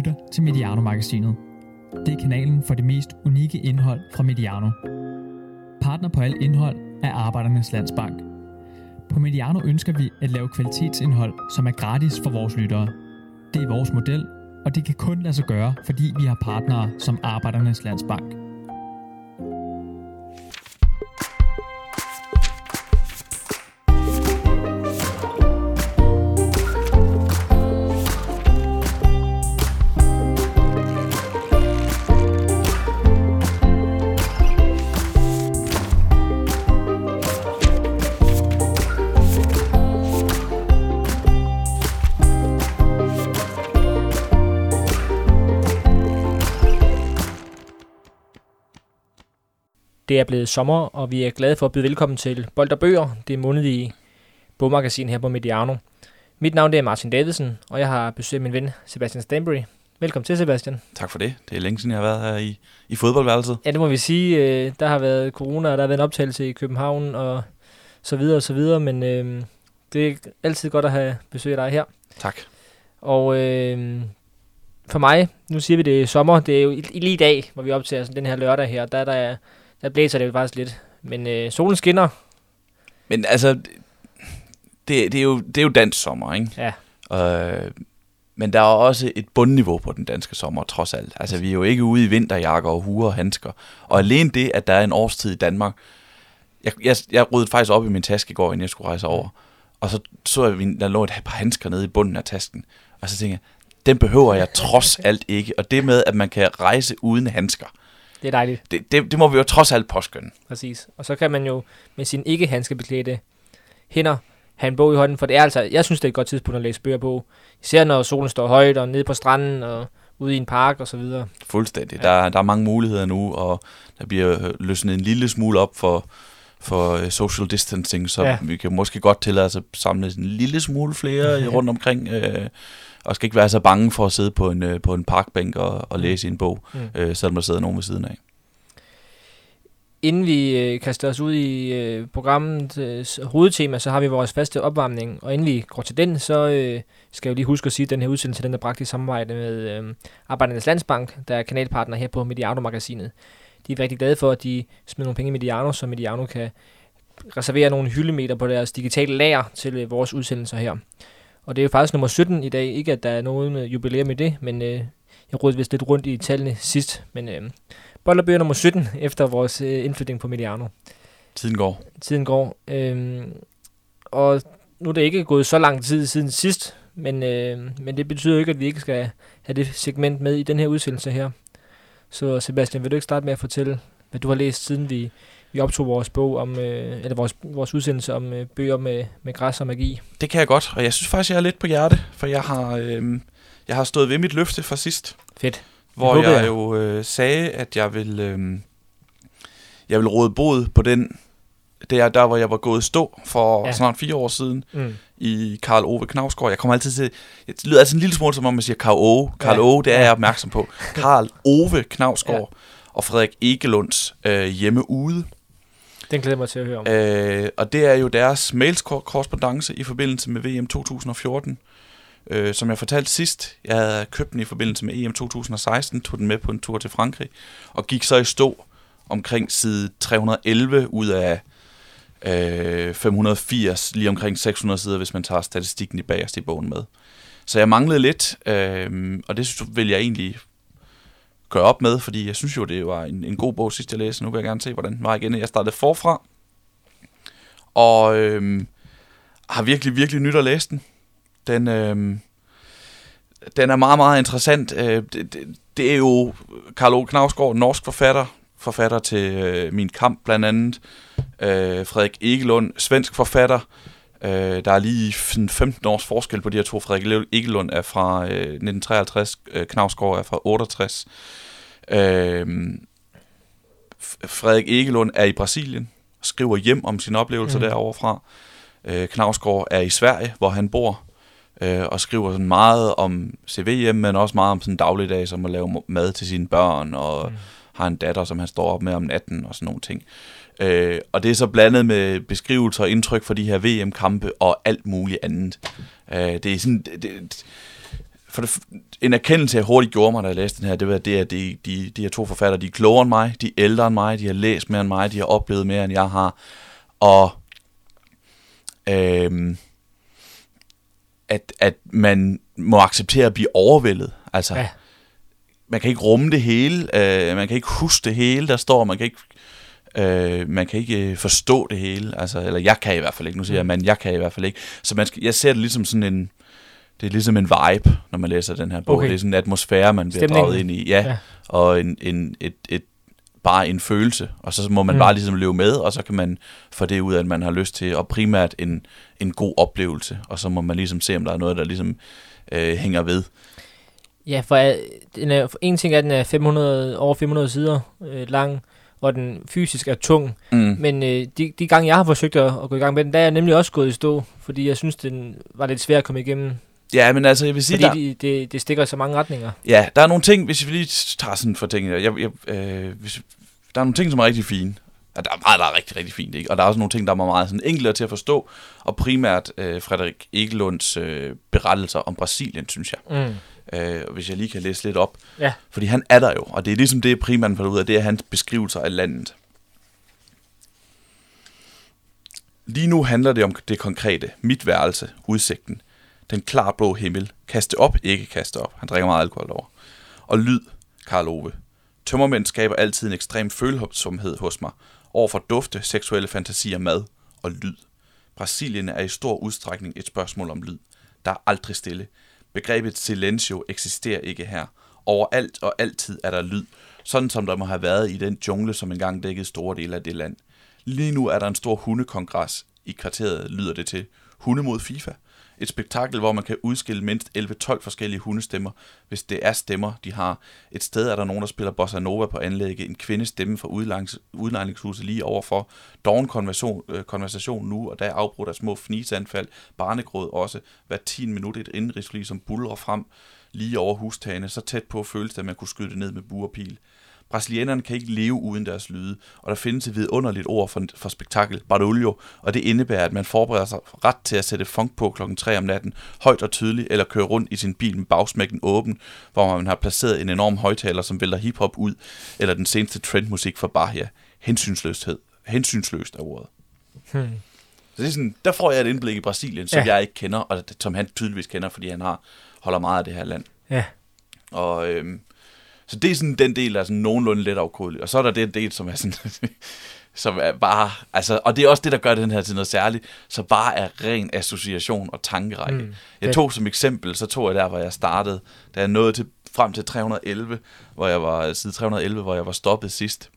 lytter til Mediano-magasinet. Det er kanalen for det mest unikke indhold fra Mediano. Partner på alt indhold er Arbejdernes Landsbank. På Mediano ønsker vi at lave kvalitetsindhold, som er gratis for vores lyttere. Det er vores model, og det kan kun lade sig gøre, fordi vi har partnere som Arbejdernes Landsbank. Det er blevet sommer, og vi er glade for at byde velkommen til Bold og Bøger, det månedlige bogmagasin her på Mediano. Mit navn det er Martin Davidsen, og jeg har besøgt min ven Sebastian Stanbury. Velkommen til, Sebastian. Tak for det. Det er længe siden, jeg har været her i, i fodboldværelset. Ja, det må vi sige. Øh, der har været corona, og der har været en optagelse i København, og så videre og så videre, men øh, det er altid godt at have besøg af dig her. Tak. Og øh, for mig, nu siger vi det er sommer, det er jo lige i dag, hvor vi optager sådan den her lørdag her, der, der, der blæser det jo faktisk lidt. Men øh, solen skinner. Men altså, det, det, er, jo, det er jo dansk sommer, ikke? Ja. Øh, men der er også et bundniveau på den danske sommer, trods alt. Altså, vi er jo ikke ude i vinterjakker og huer og handsker. Og alene det, at der er en årstid i Danmark... Jeg, jeg, jeg ryddede faktisk op i min taske i går, inden jeg skulle rejse over. Og så så jeg, at der lå et par handsker nede i bunden af tasken. Og så tænkte jeg, den behøver jeg trods alt ikke. Og det med, at man kan rejse uden handsker, Det er dejligt, det, det, det må vi jo trods alt påskynde. præcis. Og så kan man jo med sine ikke handskebeklædte hænder have en bog i hånden, for det er altså, jeg synes, det er et godt tidspunkt at læse bøger på. Især når solen står højt, og nede på stranden, og ude i en park, og så videre. Fuldstændig. Ja. Der, der er mange muligheder nu, og der bliver løsnet en lille smule op for, for øh, social distancing, så ja. vi kan måske godt tillade os at samle en lille smule flere rundt omkring, øh, og skal ikke være så bange for at sidde på en, øh, på en parkbænk og, og læse i en bog, Mm. mm. øh, selvom der sidder nogen ved siden af. Inden vi øh, kaster os ud i øh, programmets øh, hovedtema, så har vi vores faste opvarmning. Og inden vi går til den, så øh, skal jeg jo lige huske at sige, at den her udsendelse den er bragt i samarbejde med øh, Arbejdernes Landsbank, der er kanalpartner her på Mediano-magasinet. De er rigtig glade for, at de smider nogle penge i Mediano, så Mediano kan reservere nogle hyldemeter på deres digitale lager til øh, vores udsendelser her. Og det er jo faktisk nummer 17 i dag. Ikke at der er nogen øh, jubilæum i det, men øh, jeg rodede vist lidt rundt i tallene sidst. Men øh, Bollerbøger nummer 17 efter vores øh, indflytning på Mediano. Tiden går. Tiden går. Øhm, og nu er det ikke gået så lang tid siden sidst, men, øh, men det betyder jo ikke, at vi ikke skal have det segment med i den her udsendelse her. Så Sebastian, vil du ikke starte med at fortælle, hvad du har læst, siden vi, vi optog vores bog om, øh, eller vores, vores udsendelse om øh, bøger med, med græs og magi? Det kan jeg godt, og jeg synes faktisk, jeg er lidt på hjerte, for jeg har, øh, jeg har stået ved mit løfte fra sidst. Fedt. hvor håber jeg, jeg. jo øh, sagde, at jeg vil, øh, jeg vil råde bod på den, det er der, hvor jeg var gået stå for Ja. snart fire år siden Mm. i Karl Ove Knavsgaard. Jeg kommer altid til, det lyder altid en lille smule som om man siger Karl Ove. Karl Ja. Ove, det er jeg opmærksom på. Karl Ove Knavsgaard ja. og Frederik Egelunds øh, hjemme ude. Den glæder jeg mig til at høre om. Øh, og det er jo deres mailskorrespondence i forbindelse med VM 2014. Øh, som jeg fortalte sidst, jeg havde købt den i forbindelse med EM 2016, tog den med på en tur til Frankrig, og gik så i stå omkring side 311 ud af øh, 580, lige omkring 600 sider, hvis man tager statistikken i bagerst i bogen med. Så jeg manglede lidt, øh, og det synes- vil jeg egentlig gøre op med, fordi jeg synes jo, det var en, en god bog sidst jeg læste. Nu vil jeg gerne se, hvordan den var igen. Jeg startede forfra, og øh, har virkelig, virkelig nyt at læse den. Den, øh, den er meget, meget interessant. Øh, det, det, det er jo Karl Ove Knavsgaard, norsk forfatter, forfatter til øh, Min Kamp blandt andet. Øh, Frederik Egelund, svensk forfatter. Øh, der er lige 15 års forskel på de her to. Frederik Egelund er fra øh, 1953, øh, Knavsgaard er fra 68. Øh, Frederik Egelund er i Brasilien, skriver hjem om sine oplevelser mm. derovre fra. Øh, Knavsgaard er i Sverige, hvor han bor, øh, og skriver sådan meget om CVM, men også meget om sådan dagligdag, som at lave mad til sine børn, og mm. har en datter, som han står op med om natten, og sådan nogle ting. Øh, og det er så blandet med beskrivelser og indtryk fra de her VM-kampe og alt muligt andet. Øh, det er sådan... Det, det, for det, en erkendelse, jeg hurtigt gjorde mig, da jeg læste den her, det var det, at de, de, de her to forfattere, de er klogere end mig, de er ældre end mig, de har læst mere end mig, de har oplevet mere, end jeg har. Og øhm, at, at man må acceptere at blive overvældet. Altså, ja. man kan ikke rumme det hele, øh, man kan ikke huske det hele, der står, man kan ikke Øh, man kan ikke øh, forstå det hele, altså, eller jeg kan i hvert fald ikke, nu siger jeg, mm. men jeg kan i hvert fald ikke. Så man skal, jeg ser det ligesom sådan en, det er ligesom en vibe, når man læser den her bog. Okay. Det er sådan en atmosfære, man bliver draget ind i. Ja, ja. og en, en, et, et, bare en følelse, og så må man mm. bare ligesom leve med, og så kan man få det ud af, at man har lyst til, og primært en, en god oplevelse, og så må man ligesom se, om der er noget, der ligesom øh, hænger ved. Ja, for øh, den er, en ting er, at den er 500, over 500 sider øh, lang, hvor den fysisk er tung. Mm. Men øh, de, de gange, jeg har forsøgt at, at gå i gang med den, der er jeg nemlig også gået i stå, fordi jeg synes, den var lidt svær at komme igennem. Ja, men altså, jeg vil sige... Fordi der, det, det, det stikker i så mange retninger. Ja, der er nogle ting, hvis vi lige tager sådan for tingene, jeg, jeg, øh, hvis, der er nogle ting, som er rigtig fine. Ja, der er meget, der er rigtig, rigtig fint, ikke? Og der er også nogle ting, der er meget sådan enklere til at forstå, og primært øh, Frederik Egelunds øh, berettelser om Brasilien, synes jeg. Mm øh, hvis jeg lige kan læse lidt op. Ja. Fordi han er der jo, og det er ligesom det, primært får ud af, det er hans beskrivelser af landet. Lige nu handler det om det konkrete. Mit værelse, udsigten, den klarblå himmel, kaste op, ikke kaste op. Han drikker meget alkohol over. Og lyd, Karl Ove. Tømmermænd skaber altid en ekstrem følsomhed hos mig over for dufte, seksuelle fantasier, mad og lyd. Brasilien er i stor udstrækning et spørgsmål om lyd. Der er aldrig stille. Begrebet silencio eksisterer ikke her. Overalt og altid er der lyd, sådan som der må have været i den jungle, som engang dækkede store dele af det land. Lige nu er der en stor hundekongres i kvarteret, lyder det til. Hunde mod FIFA. Et spektakel, hvor man kan udskille mindst 11-12 forskellige hundestemmer, hvis det er stemmer, de har. Et sted er der nogen, der spiller bossa nova på anlægget, en kvindes stemme fra udlejningshuset lige overfor. Doven konversation, øh, konversation nu, og der er afbrudt af små fnisanfald, barnegråd også, hver 10 minut et indrigsfly, som bulrer frem lige over hustagene, så tæt på føles det, at man kunne skyde det ned med buerpil. Brasilianerne kan ikke leve uden deres lyde, og der findes et vidunderligt ord for, for spektakel, barulho, og det indebærer, at man forbereder sig ret til at sætte funk på klokken 3 om natten, højt og tydeligt, eller køre rundt i sin bil med bagsmækken åben, hvor man har placeret en enorm højtaler, som vælter hiphop ud, eller den seneste trendmusik fra Bahia. Hensynsløshed. Hensynsløst er ordet. Hmm. Så det er sådan, der får jeg et indblik i Brasilien, som ja. jeg ikke kender, og som han tydeligvis kender, fordi han har holder meget af det her land. Ja. Og øhm, så det er sådan den del, der er sådan nogenlunde let afkodelig. Og så er der den del, som er sådan... som er bare, altså, og det er også det, der gør den her til noget særligt, så bare er ren association og tankerække. Mm, jeg tog som eksempel, så tog jeg der, hvor jeg startede, da jeg nåede til, frem til 311, hvor jeg var, side 311, hvor jeg var stoppet sidst.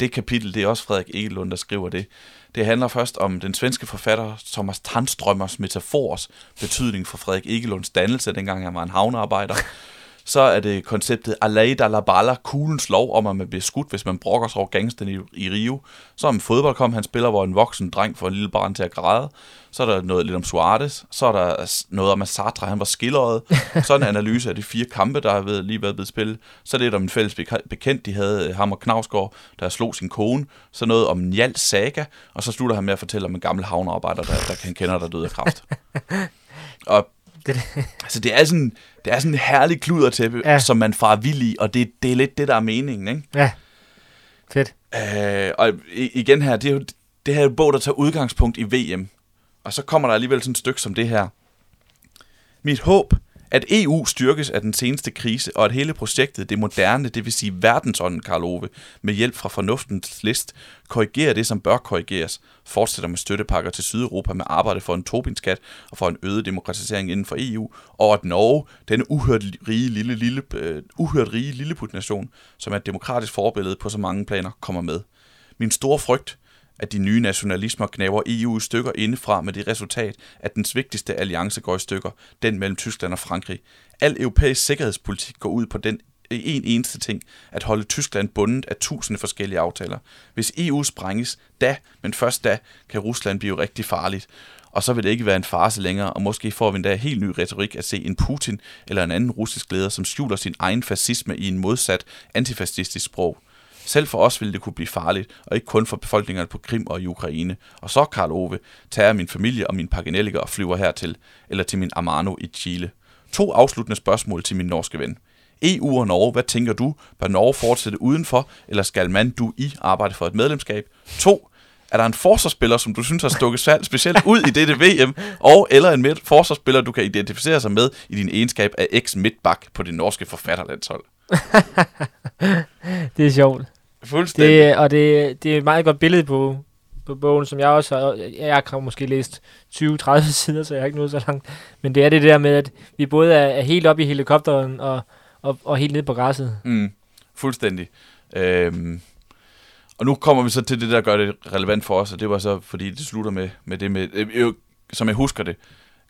Det kapitel, det er også Frederik Egelund, der skriver det. Det handler først om den svenske forfatter Thomas Tandstrømmers metafors betydning for Frederik Egelunds dannelse, dengang han var en havnearbejder. Så er det konceptet Alay da la Bala, kuglens lov om, at man bliver skudt, hvis man brokker sig over gangsten i, i Rio. Så om fodboldkom, han spiller, hvor en voksen dreng får en lille barn til at græde. Så er der noget lidt om Suarez. Så er der noget om, Sartre han var skilleret. Så en analyse af de fire kampe, der har været, lige været blevet spillet. Så er det om en fælles bekendt, de havde øh, ham og Knavsgaard, der slog sin kone. Så noget om Njal Saga. Og så slutter han med at fortælle om en gammel havnearbejder, der, der kan kender, der døde af kraft. Og det, altså, det er sådan, det er sådan en herlig kludertæppe, ja. som man far vild i, og det, det er lidt det, der er meningen, ikke? Ja, fedt. Øh, og igen her, det er jo det her er bog, der tager udgangspunkt i VM. Og så kommer der alligevel sådan et stykke som det her. Mit håb at EU styrkes af den seneste krise, og at hele projektet, det moderne, det vil sige verdensånden, Karl Ove, med hjælp fra fornuftens list, korrigerer det, som bør korrigeres, fortsætter med støttepakker til Sydeuropa med arbejde for en Tobinskat og for en øget demokratisering inden for EU, og at Norge, denne uhørt rige lille, lille, uh, uhørt rige lilleputnation, som er et demokratisk forbillede på så mange planer, kommer med. Min store frygt at de nye nationalismer knaver EU i stykker indefra med det resultat, at dens vigtigste alliance går i stykker, den mellem Tyskland og Frankrig. Al europæisk sikkerhedspolitik går ud på den en eneste ting, at holde Tyskland bundet af tusinde forskellige aftaler. Hvis EU sprænges, da, men først da, kan Rusland blive rigtig farligt. Og så vil det ikke være en farse længere, og måske får vi endda helt ny retorik at se en Putin eller en anden russisk leder, som skjuler sin egen fascisme i en modsat antifascistisk sprog. Selv for os ville det kunne blive farligt, og ikke kun for befolkningerne på Krim og i Ukraine. Og så, Karl Ove, tager min familie og min paganelliker og flyver hertil, eller til min Amano i Chile. To afsluttende spørgsmål til min norske ven. EU og Norge, hvad tænker du? Bør Norge fortsætte udenfor, eller skal man du i arbejde for et medlemskab? To, er der en forsvarsspiller, som du synes har stukket specielt ud i dette VM, og eller en forsvarsspiller, du kan identificere sig med i din egenskab af eks-midtbak på det norske forfatterlandshold? Det er sjovt. Fuldstændig. Det, og det, det er et meget godt billede på, på bogen, som jeg også har, jeg har måske læst 20-30 sider, så jeg har ikke nået så langt. Men det er det der med, at vi både er, er helt oppe i helikopteren og, og, og helt nede på græsset. Mm, fuldstændig. Øhm, og nu kommer vi så til det, der gør det relevant for os, og det var så, fordi det slutter med, med det med, øh, øh, som jeg husker det,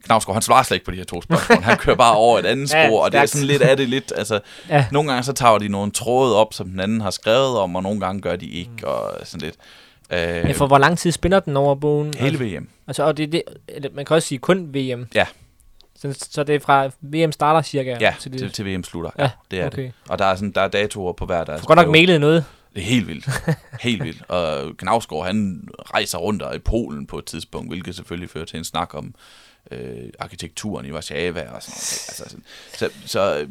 Knavsgaard, han svarer slet ikke på de her to spørgsmål. Han kører bare over et andet spor, Ja, og det er sådan lidt af det lidt, altså, Ja. nogle gange så tager de nogle tråde op, som den anden har skrevet om, og nogle gange gør de ikke, Mm. og sådan lidt. Øh, Ja, for hvor lang tid spænder den over bogen? hele VM. Altså, og det, det, man kan også sige kun VM. Ja. Så, så det er fra VM starter cirka? Ja, til det. til, til VM slutter. Ja, det er det. okay. Og der er, sådan, der er datoer på hver, der er Du godt nok mailet noget. Det er helt vildt. Helt vildt. Og Knavsgaard, han rejser rundt og i Polen på et tidspunkt, hvilket selvfølgelig fører til en snak om øh, arkitekturen i Warszawa og sådan noget. Altså, sådan. Så, så øh,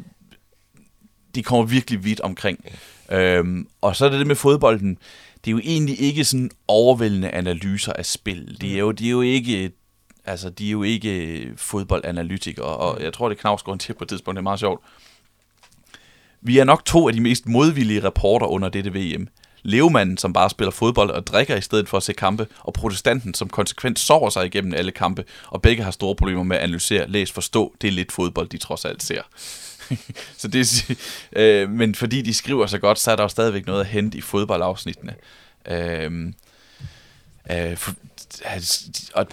de kommer virkelig vidt omkring. Øhm, og så er det det med fodbolden. Det er jo egentlig ikke sådan overvældende analyser af spil. Det er jo, de er jo ikke altså, de er jo ikke fodboldanalytikere, og jeg tror, det er Knavsgaard til på et tidspunkt, det er meget sjovt. Vi er nok to af de mest modvillige reporter under dette VM. Levemanden, som bare spiller fodbold og drikker i stedet for at se kampe, og protestanten, som konsekvent sover sig igennem alle kampe, og begge har store problemer med at analysere, læse, forstå, det er lidt fodbold, de trods alt ser. så det, er øh, men fordi de skriver så godt, så er der jo stadigvæk noget at hente i fodboldafsnittene. Øh, øh, for, og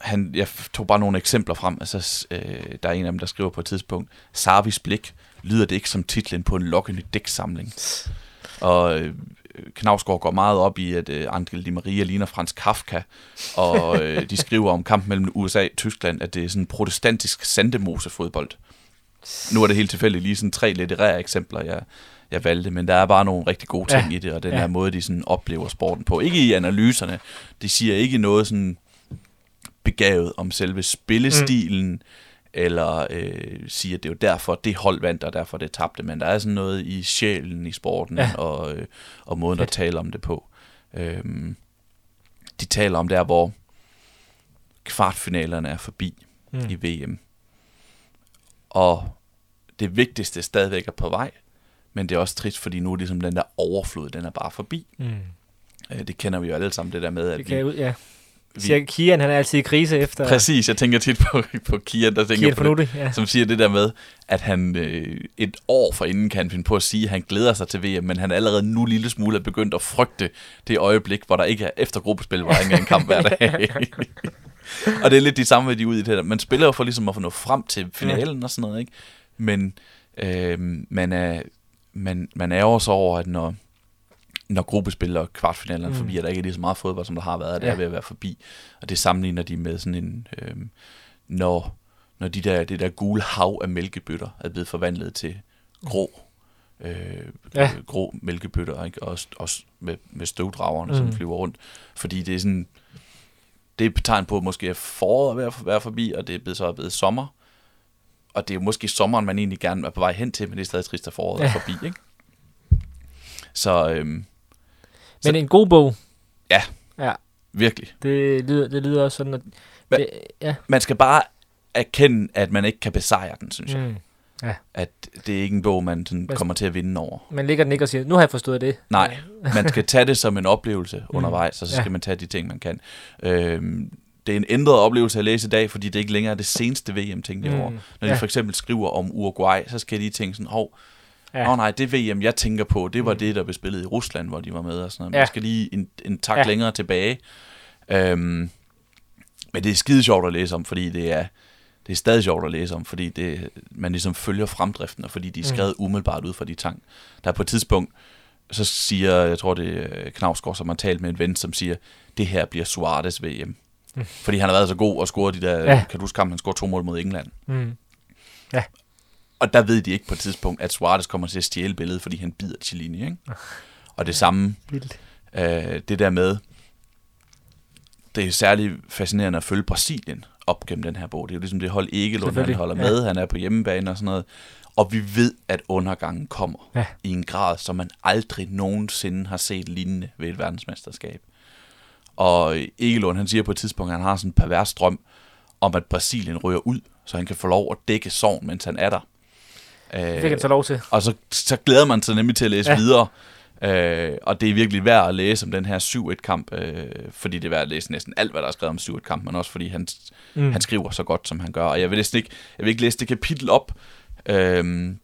han, jeg tog bare nogle eksempler frem. Altså, øh, der er en af dem, der skriver på et tidspunkt, Sarvis blik lyder det ikke som titlen på en lokkende dæksamling. Og øh, Knavsgaard går meget op i, at øh, Angel Di Maria ligner Frans Kafka, og øh, de skriver om kampen mellem USA og Tyskland, at det er sådan protestantisk sandemose-fodbold. Nu er det helt tilfældigt lige sådan tre litterære eksempler, jeg, jeg valgte, men der er bare nogle rigtig gode ting Ja. i det, og den Ja. her måde, de sådan oplever sporten på. Ikke i analyserne, de siger ikke noget sådan begavet om selve spillestilen, mm. Eller øh, siger, at det er jo derfor, det hold vandt, og derfor det tabte, men der er sådan noget i sjælen i sporten, Ja. og, øh, og måden Fedt. at tale om det på. Øhm, de taler om der, hvor kvartfinalerne er forbi Mm. i VM. Og det vigtigste stadigvæk er på vej, men det er også trist, fordi nu er ligesom den der overflod, den er bare forbi. Mm. Øh, Det kender vi jo alle sammen, det der med, at Det vi, kan jeg ud, ja. Vi Siger Kian, han er altid i krise efter Præcis, jeg tænker tit på, på Kian, der tænker Kian på det. Ja. som siger det der med, at han øh, et år forinden kan finde på at sige, at han glæder sig til VM, men han allerede nu lille smule er begyndt at frygte det øjeblik, hvor der ikke er efter gruppespil, hvor der ikke er en kamp hver dag. og det er lidt de samme værdi ud i det her. Man spiller jo for ligesom at få nå frem til finalen og sådan noget, ikke? Men øh, man, er, man, man er også over, at når, når gruppespil og kvartfinalerne Mm. forbi, at der ikke er lige så meget fodbold, som der har været, det Ja. er ved at være forbi. Og det sammenligner de med sådan en, øh, når, når de der, det der gule hav af mælkebøtter er blevet forvandlet til grå, øh, Ja. grå mælkebøtter, ikke? Og, og s- med, med støvdragerne, mm. som flyver rundt. Fordi det er sådan, det er et tegn på, at måske er foråret ved at være forbi, og det er blevet, så er blevet sommer. Og det er jo måske sommeren, man egentlig gerne er på vej hen til, men det er stadig trist, at foråret. Ja. er forbi, ikke? Så øhm, Men en god bog, virkelig. det lyder, det lyder også sådan, at... Hva- Det, ja. Man skal bare erkende, at man ikke kan besejre den, synes jeg. Mm. At det er ikke en bog, man sådan kommer til at vinde over. Man ligger den ikke og siger, nu har jeg forstået det. Nej, man skal tage det som en oplevelse undervejs, og så Ja. skal man tage de ting, man kan. Øhm, det er en ændret oplevelse at læse i dag, fordi det ikke længere er det seneste VM-ting, de mm. over. Når ja. de for eksempel skriver om Uruguay, så skal de tænke sådan, hov, Ja. Ja. oh, nej, det VM, jeg tænker på, det var Mm. det, der blev spillet i Rusland, hvor de var med og sådan noget. Ja. Man skal lige en, en tak Ja. ja. længere tilbage. Øhm, men det er skide sjovt at læse om, fordi det er, det er stadig sjovt at læse om, fordi det, man ligesom følger fremdriften, og fordi de er Mm. skrevet umiddelbart ud fra de tank. Der er på et tidspunkt, så siger, jeg tror det er Knavsgaard, som har talt med en ven, som siger, det her bliver Suarez VM. Mm. Fordi han har været så god og scoret de der, Ja. ja. kan du huske kampen, han scorede to mål mod England. Mm. Og der ved de ikke på et tidspunkt, at Suarez kommer til at stjæle billedet, fordi han bider Cellini, ikke? Og det samme, Vildt. øh, det der med, det er særlig fascinerende at følge Brasilien, op gennem den her bog. Det er jo ligesom det hold Egelund, han holder ja. med, han er på hjemmebane og sådan noget. Og vi ved, at undergangen kommer Ja. i en grad, som man aldrig nogensinde har set lignende ved et verdensmesterskab. Og Egelund, han siger på et tidspunkt, at han har sådan en pervers drøm om, at Brasilien ryger ud, så han kan få lov at dække sorgen, mens han er der. Det fik han så lov til. Og så, så glæder man sig nemlig til at læse Ja. videre. Øh, og det er virkelig værd at læse om den her 7-1-kamp, øh, fordi det er værd at læse næsten alt, hvad der er skrevet om 7-1-kamp, men også fordi han, Mm. han skriver så godt, som han gør. Og jeg vil, næsten ikke, jeg vil ikke læse det kapitel op, øh,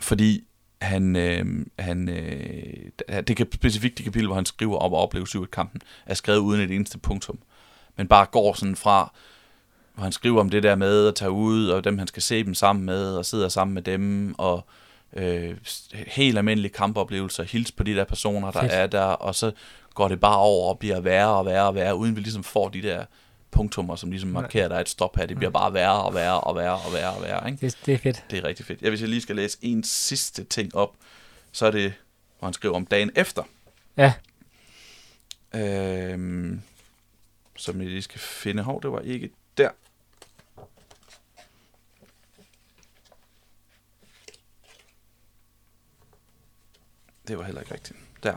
fordi han, øh, han øh, det kan specifikt det kapitel, hvor han skriver op og opleve 7-1-kampen, er skrevet uden et eneste punktum. Men bare går sådan fra, hvor han skriver om det der med at tage ud, og dem han skal se dem sammen med, og sidder sammen med dem, og øh, helt almindelige kampoplevelser, hils på de der personer, der Fedt. er der, og så går det bare over og bliver værre og værre og værre, uden vi ligesom får de der punktummer, som ligesom markerer, der er et stop her. Det bliver bare værre og værre og værre og værre og værre. Ikke? Det, det er fedt. Det er rigtig fedt. Ja, hvis jeg lige skal læse en sidste ting op, så er det, hvor han skriver om dagen efter. Ja. Øhm, som jeg lige skal finde. Hov, det var ikke der. Det var heller ikke rigtigt. Der.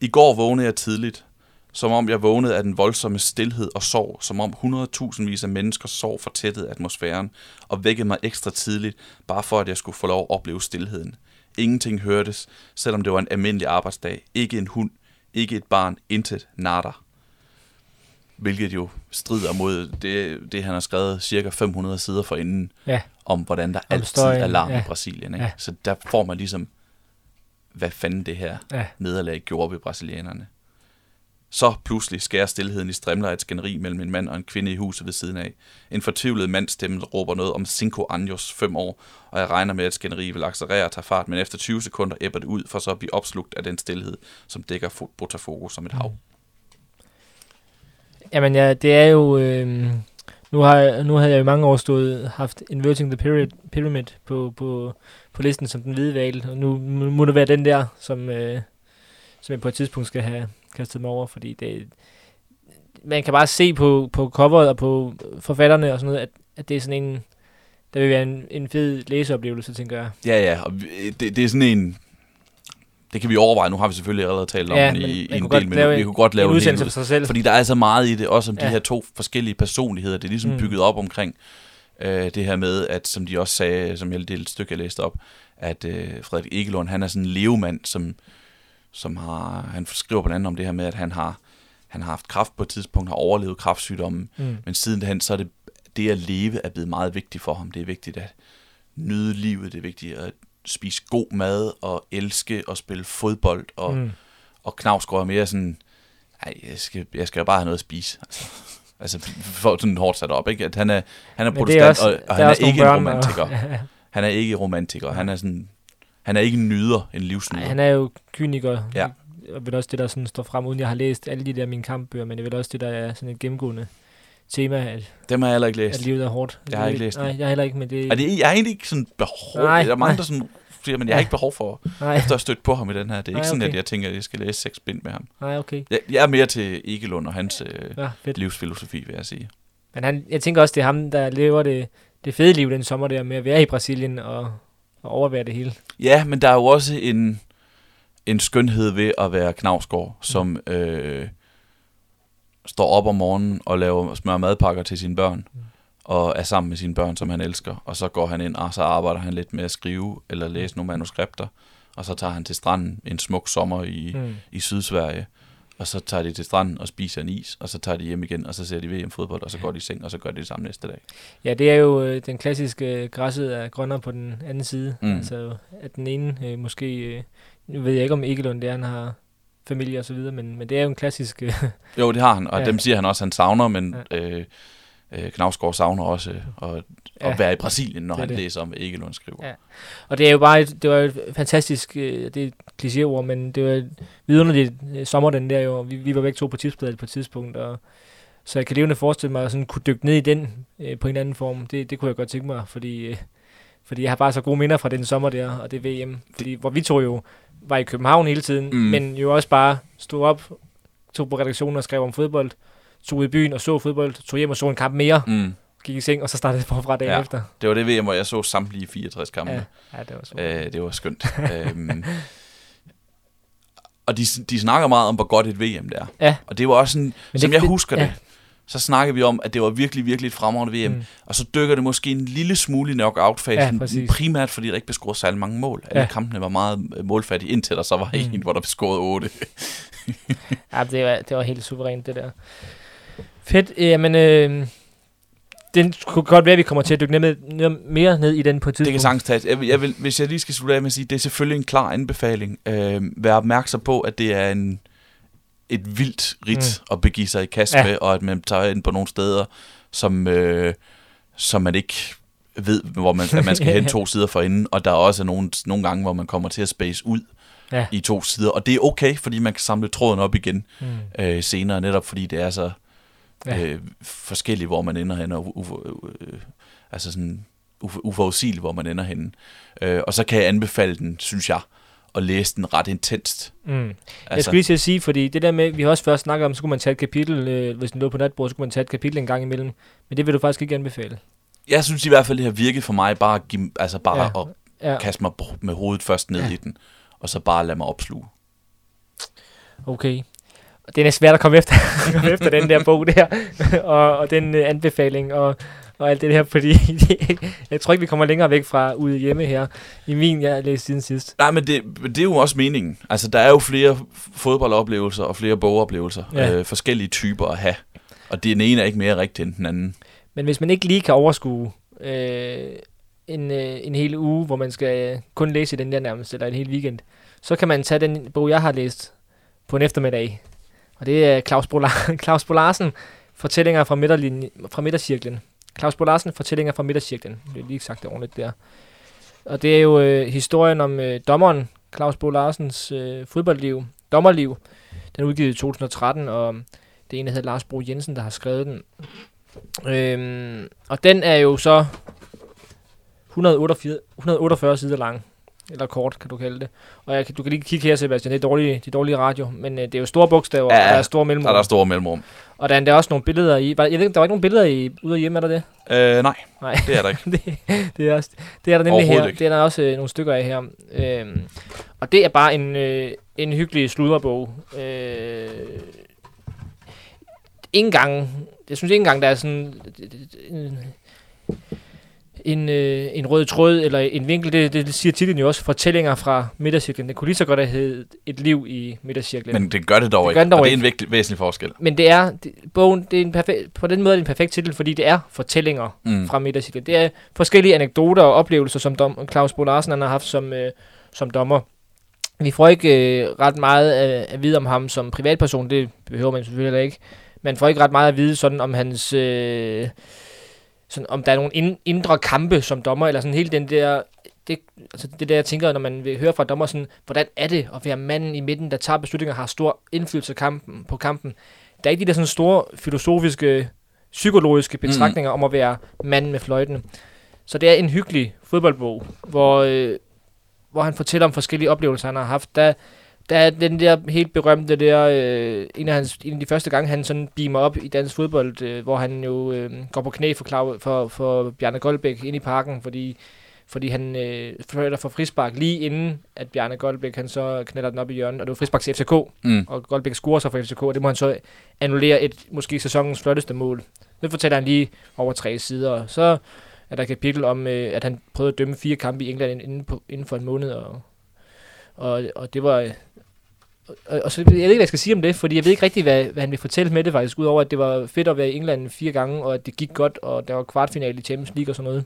I går vågnede jeg tidligt, som om jeg vågnede af den voldsomme stillhed og sorg, som om 100.000 af mennesker sov for tættet atmosfæren, og vækkede mig ekstra tidligt, bare for at jeg skulle få lov at opleve stillheden. Ingenting hørtes, selvom det var en almindelig arbejdsdag. Ikke en hund, ikke et barn, intet, nada. Hvilket jo strider mod det, det han har skrevet cirka 500 sider forinden, Ja. om hvordan der Om altid er larm ja. i Brasilien. Ikke? Ja. Så der får man ligesom, hvad fanden det her Ja. nederlag gjorde ved brasilianerne. Så pludselig skærer stillheden i strimler et skænderi mellem en mand og en kvinde i huset ved siden af. En fortvivlet mandstemme råber noget om cinco años, fem år, og jeg regner med, at skænderi vil accelerere og tage fart, men efter 20 sekunder æbber det ud, for så at blive opslugt af den stillhed, som dækker Fo- Botafogo som et hav. Jamen ja, det er jo... Øh, nu, har, nu havde jeg i mange år stået, haft Inverting the Pyramid, pyramid på, på, på listen som den hvide valg, og nu, må det være den der, som, øh, som jeg på et tidspunkt skal have kastet mig over, fordi det, man kan bare se på, på coveret og på forfatterne og sådan noget, at, at det er sådan en, der vil være en, en fed læseoplevelse, tænker jeg. Ja, ja, og det, det er sådan en... Det kan vi overveje. Nu har vi selvfølgelig allerede talt om Ja, den men i, i en del lave Vi kunne godt lave en udsendelse for sig selv. Fordi der er så meget i det, også om de Ja. her to forskellige personligheder. Det er ligesom mm. bygget op omkring øh, det her med, at som de også sagde, som jeg det et stykke, jeg læste op, at øh, Frederik Egelund, han er sådan en levemand, som, som har, han skriver blandt andet om det her med, at han har, han har haft kraft på et tidspunkt, har overlevet kraftsygdommen, Mm. men siden hen, så er det, det at leve er blevet meget vigtigt for ham. Det er vigtigt at nyde livet, det er vigtigt at spise god mad, og elske og spille fodbold, og, Mm. og Knavsgaard er mere sådan, nej, jeg skal, jeg skal jo bare have noget at spise. Altså, altså for sådan hårdt sat op, ikke? At han er, han er Men protestant, er også, og, og han er, nogle ikke børn, romantiker. Og, Han er ikke romantiker. Han er sådan, han er ikke en nyder, en livsnyder. Han er jo kyniker. Ja. Og vel også det, der sådan står frem, uden jeg har læst alle de der mine kampbøger, men det er vel også det, der er sådan et gennemgående tema, at, Dem har jeg heller ikke at læst. livet er hårdt. Jeg har ikke læst Nej, jeg har heller ikke, men det... Er det, jeg har egentlig ikke sådan behov. Nej, der er mange, nej. der sådan siger, men jeg har ikke behov for, nej, efter at stødt på ham i den her. Det er ikke Nej, sådan, okay. at jeg tænker, at jeg skal læse seks bind med ham. nej, okay. Jeg, jeg er mere til Egelund og hans øh, Ja, fedt. livsfilosofi, vil jeg sige. Men han, jeg tænker også, det er ham, der lever det, det fede liv den sommer der, med at være i Brasilien og, og overvære det hele. Ja, men der er jo også en, en skønhed ved at være Knavsgaard, som øh, står op om morgenen og laver smør madpakker til sine børn, Mm. Og er sammen med sine børn, som han elsker. Og så går han ind, og så arbejder han lidt med at skrive eller læse nogle manuskripter, og så tager han til stranden en smuk sommer i, mm. I Sydsverige, og så tager de til stranden og spiser en is, og så tager de hjem igen, og så ser de VM-fodbold, og så går de i seng, og så gør de det samme næste dag. Ja, det er jo øh, den klassiske øh, græsset er grønnere på den anden side. Mm. Altså, at den ene øh, måske... Øh, nu ved jeg ikke, om Egelund der, han har familie og så videre, men, men det er jo en klassisk... Øh, Jo, det har han, og Ja. ja. dem siger han også, han savner, men øh, øh, Knavsgaard savner også øh, at, Ja. at være i Brasilien, når Det han det. læser om, hvad Egelund skriver. Ja. Og det er jo bare et, det var et fantastisk, øh, det er et klichéord, men det var vidunderligt øh, sommer den der jo. Vi, vi var begge to på tipsbladet på et tidspunkt, og så jeg kan levende forestille mig at sådan kunne dykke ned i den øh, på en anden form. Det, det kunne jeg godt tænke mig, fordi, øh, fordi jeg har bare så gode minder fra den sommer der, og det VM. Fordi, hvor vi to jo var i København hele tiden, mm. men jo også bare stod op, tog på redaktionen og skrev om fodbold, tog ud i byen og så fodbold, tog hjem og så en kamp mere, Mm. gik i seng, og så startede det forfra dagen Ja. efter. Det var det VM, hvor jeg så samtlige 64 kampe. Ja, ja, det var så. Øh, det var skønt. øhm, og de, de snakker meget om, hvor godt et VM det er. Ja. Og det var også sådan, Men som det- jeg det- husker ja. det, så snakker vi om, at det var virkelig, virkelig et fremragende VM. Mm. Og så dykker det måske en lille smule i knockout-fasen, Ja, præcis. primært fordi der ikke blev scoret særlig mange mål. Alle Ja. kampene var meget øh, målfattige, indtil der så var Mm. en, hvor der blev scoret 8. Ja, det var, det var helt suverænt, det der. Fedt. Jamen, øh, det kunne godt være, at vi kommer til at dykke ned, ned, mere ned i den på et Det tidspunkt. kan sagtens tages. Jeg vil, jeg vil, hvis jeg lige skal slutte af med at sige, det er selvfølgelig en klar anbefaling. Øh, vær opmærksom på, at det er en, et vildt rit mm. at begive sig i kast ja. med, og at man tager ind på nogle steder, som, øh, som man ikke ved, hvor man, at man skal hen to sider for inden, og der er også nogle, nogle gange, hvor man kommer til at space ud Ja. i to sider, og det er okay, fordi man kan samle tråden op igen Mm. øh, senere, netop fordi det er så Ja. øh, forskelligt, hvor man ender hen, og ufo, øh, altså sådan ufo, uforudsigeligt, hvor man ender henne. Øh, og så kan jeg anbefale den, synes jeg, at læse den ret intenst. Mm. Jeg Altså, skulle lige til at sige, fordi det der med, vi har også først snakket om, så skulle man tage et kapitel, øh, hvis den lå på natbordet, så skulle man tage et kapitel en gang imellem. Men det vil du faktisk ikke anbefale. jeg synes i hvert fald, det har virket for mig bare at, give, altså bare Ja. at Ja, kaste mig med hovedet først ned ja. i den, og så bare lade mig opsluge. okay. Og det er svært at komme efter, komme efter den der bog der, og, og den øh, anbefaling, og, og alt det der, fordi jeg tror ikke, vi kommer længere væk fra ude hjemme her, i min, jeg har læst siden sidst. Nej, men det, det er jo også meningen. Altså, der er jo flere fodboldoplevelser og flere bogoplevelser. Ja. Øh, forskellige typer at have. Og den ene er ikke mere rigtig end den anden. Men hvis man ikke lige kan overskue øh, en, øh, en hel uge, hvor man skal øh, kun læse den der nærmest, eller en hel weekend, så kan man tage den bog, jeg har læst på en eftermiddag. Og det er Claus Bo, Claus Bo Larsen, Fortællinger fra, midterlinje, fra midtercirklen. Claus Bo Larsen, Fortællinger fra midtercirklen. Det er lige sagt det ordentligt der. Og det er jo øh, historien om øh, dommeren, Claus Bo Larsens øh, fodboldliv, dommerliv. Den er udgivet i 2013, og det er en, der hedder Lars Bro Jensen, der har skrevet den. Øhm, og den er jo så 148, 148 sider lang. Eller kort, kan du kalde det. Og jeg, du kan lige kigge her, Sebastian. Det er dårlige, de dårlige radio. Men øh, det er jo store bogstaver, Ja, og der er store Der mellemrum. er der store mellemrum. Og der er endda også nogle billeder i. Var- Jeg ved der var ikke nogen billeder i ude og hjemme, er der det? Øh, nej, Nej. det er der ikke. det, det, er også, det er der nemlig her. Ikke. Det er der også øh, nogle stykker af her. Øhm, og det er bare en, øh, en hyggelig sludderbog. Øh, ingen gang, jeg synes ikke engang, der er sådan en, en, øh, en rød tråd eller en vinkel. Det, det siger titlen jo også. Fortællinger fra midtercirklen. Det kunne lige så godt have heddet Et liv i midtercirklen. Men det gør det dog Det ikke. den dog og det er ikke. en vægt, væsentlig forskel. Men det er, det, bogen, det er en perfekt, på den måde er det en perfekt titel, fordi det er fortællinger Mm. fra midtercirklen. Det er forskellige anekdoter og oplevelser, som dom, Claus Bo Larsen han har haft som, øh, som dommer. Vi får ikke øh, ret meget at, at vide om ham som privatperson, det behøver man selvfølgelig heller ikke. Man får ikke ret meget at vide sådan om hans... Øh, sådan, om der er nogle ind, indre kampe som dommer, eller sådan hele den der... Det, altså det der, jeg tænker, når man vil høre fra dommer, sådan, hvordan er det at være manden i midten, der tager beslutninger, har stor indflydelse på kampen, på kampen. Der er ikke de der sådan store filosofiske, psykologiske betragtninger mm. om at være manden med fløjten. Så det er en hyggelig fodboldbog, hvor, øh, hvor han fortæller om forskellige oplevelser, han har haft. Der, der er den der helt berømte der, øh, en, af hans, en af de første gange, han sådan beamer op i dansk fodbold, øh, hvor han jo øh, går på knæ for, Klau, for, for Bjarne Goldbæk ind i parken, fordi, fordi han øh, føler for frispark lige inden, at Bjarne Goldbæk han så knælder den op i hjørnet, og det var frispark til FCK, Mm. og Goldbæk scorer så for FCK, og det må han så annullere et, måske sæsonens flotteste mål. Det fortæller han lige over tre sider. Så er der et kapitel om, øh, at han prøvede at dømme fire kampe i England inden, på, inden for en måned, og, og, og det var... Og, og så, jeg ved ikke, hvad jeg skal sige om det, fordi jeg ved ikke rigtig, hvad, hvad han vil fortælle med det faktisk, udover at det var fedt at være i England fire gange, og at det gik godt, og der var kvartfinale i Champions League og sådan noget.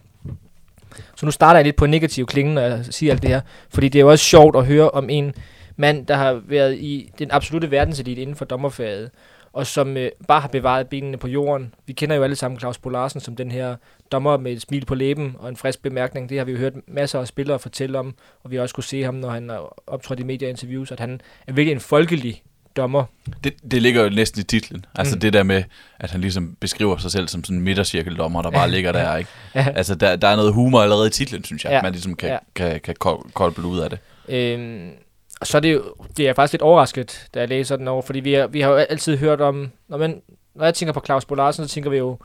Så nu starter jeg lidt på en negativ klinge, når jeg siger alt det her, fordi det er jo også sjovt at høre om en mand, der har været i den absolute verdenselite inden for dommerfaget, og som øh, bare har bevaret benene på jorden. Vi kender jo alle sammen Claus Bo Larsen som den her dommer med et smil på læben og en frisk bemærkning. Det har vi jo hørt masser af spillere fortælle om, og vi har også kunne se ham, når han har optrådt i medieinterviews, at han er virkelig en folkelig dommer. Det, det ligger jo næsten i titlen. Altså Mm. det der med, at han ligesom beskriver sig selv som sådan en midtercirkeldommer, der bare ligger der, ikke? Ja. Altså der, der er noget humor allerede i titlen, synes jeg. Ja. Man ligesom kan, Ja. kan, kan kol- kolde ud af det. Øhm, og så er det jo, det er faktisk lidt overrasket, da jeg læser den over, fordi vi, er, vi har jo altid hørt om, når man, når jeg tænker på Claus Bo Larsen, så tænker vi jo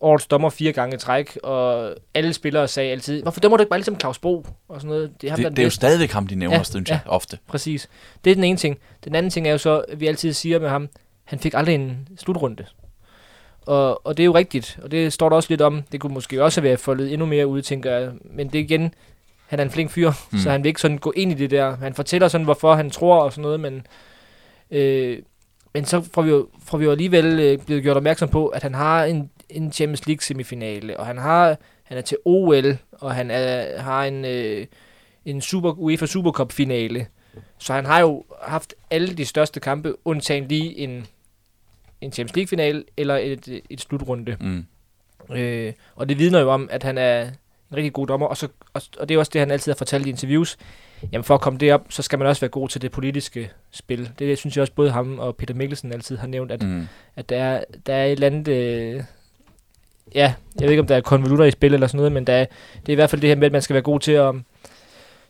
årets dommer fire gange i træk, og alle spillere sagde altid, hvorfor dømmer du ikke bare ligesom Claus Bo? Og sådan noget. Det, er, ham, det, det er jo stadigvæk ham, de nævner, ja, synes jeg, ja, ofte. Præcis. Det er den ene ting. Den anden ting er jo så, at vi altid siger med ham, han fik aldrig en slutrunde. Og, og det er jo rigtigt, og det står der også lidt om. Det kunne måske også have været foldet endnu mere ud, tænker jeg. Men det er igen, han er en flink fyr, mm. så han vil ikke sådan gå ind i det der. Han fortæller sådan, hvorfor han tror og sådan noget, men, øh, men så får vi jo, får vi jo alligevel øh, blevet gjort opmærksom på, at han har en, en Champions League semifinale, og han har han er til OL, og han er, har en, øh, en Super, UEFA Supercup finale. Så han har jo haft alle de største kampe, undtagen lige en, en Champions League finale eller et, et slutrunde. Mm. Øh, og det vidner jo om, at han er en rigtig god dommer, og, så, og, og det er også det, han altid har fortalt i interviews. Jamen for at komme derop, så skal man også være god til det politiske spil. Det, det synes jeg også både ham og Peter Mikkelsen altid har nævnt, at, mm. at der, er, der er et eller andet... Øh, ja, jeg ved ikke, om der er konvolutter i spil eller sådan noget, men der er, det er i hvert fald det her med, at man skal være god til at,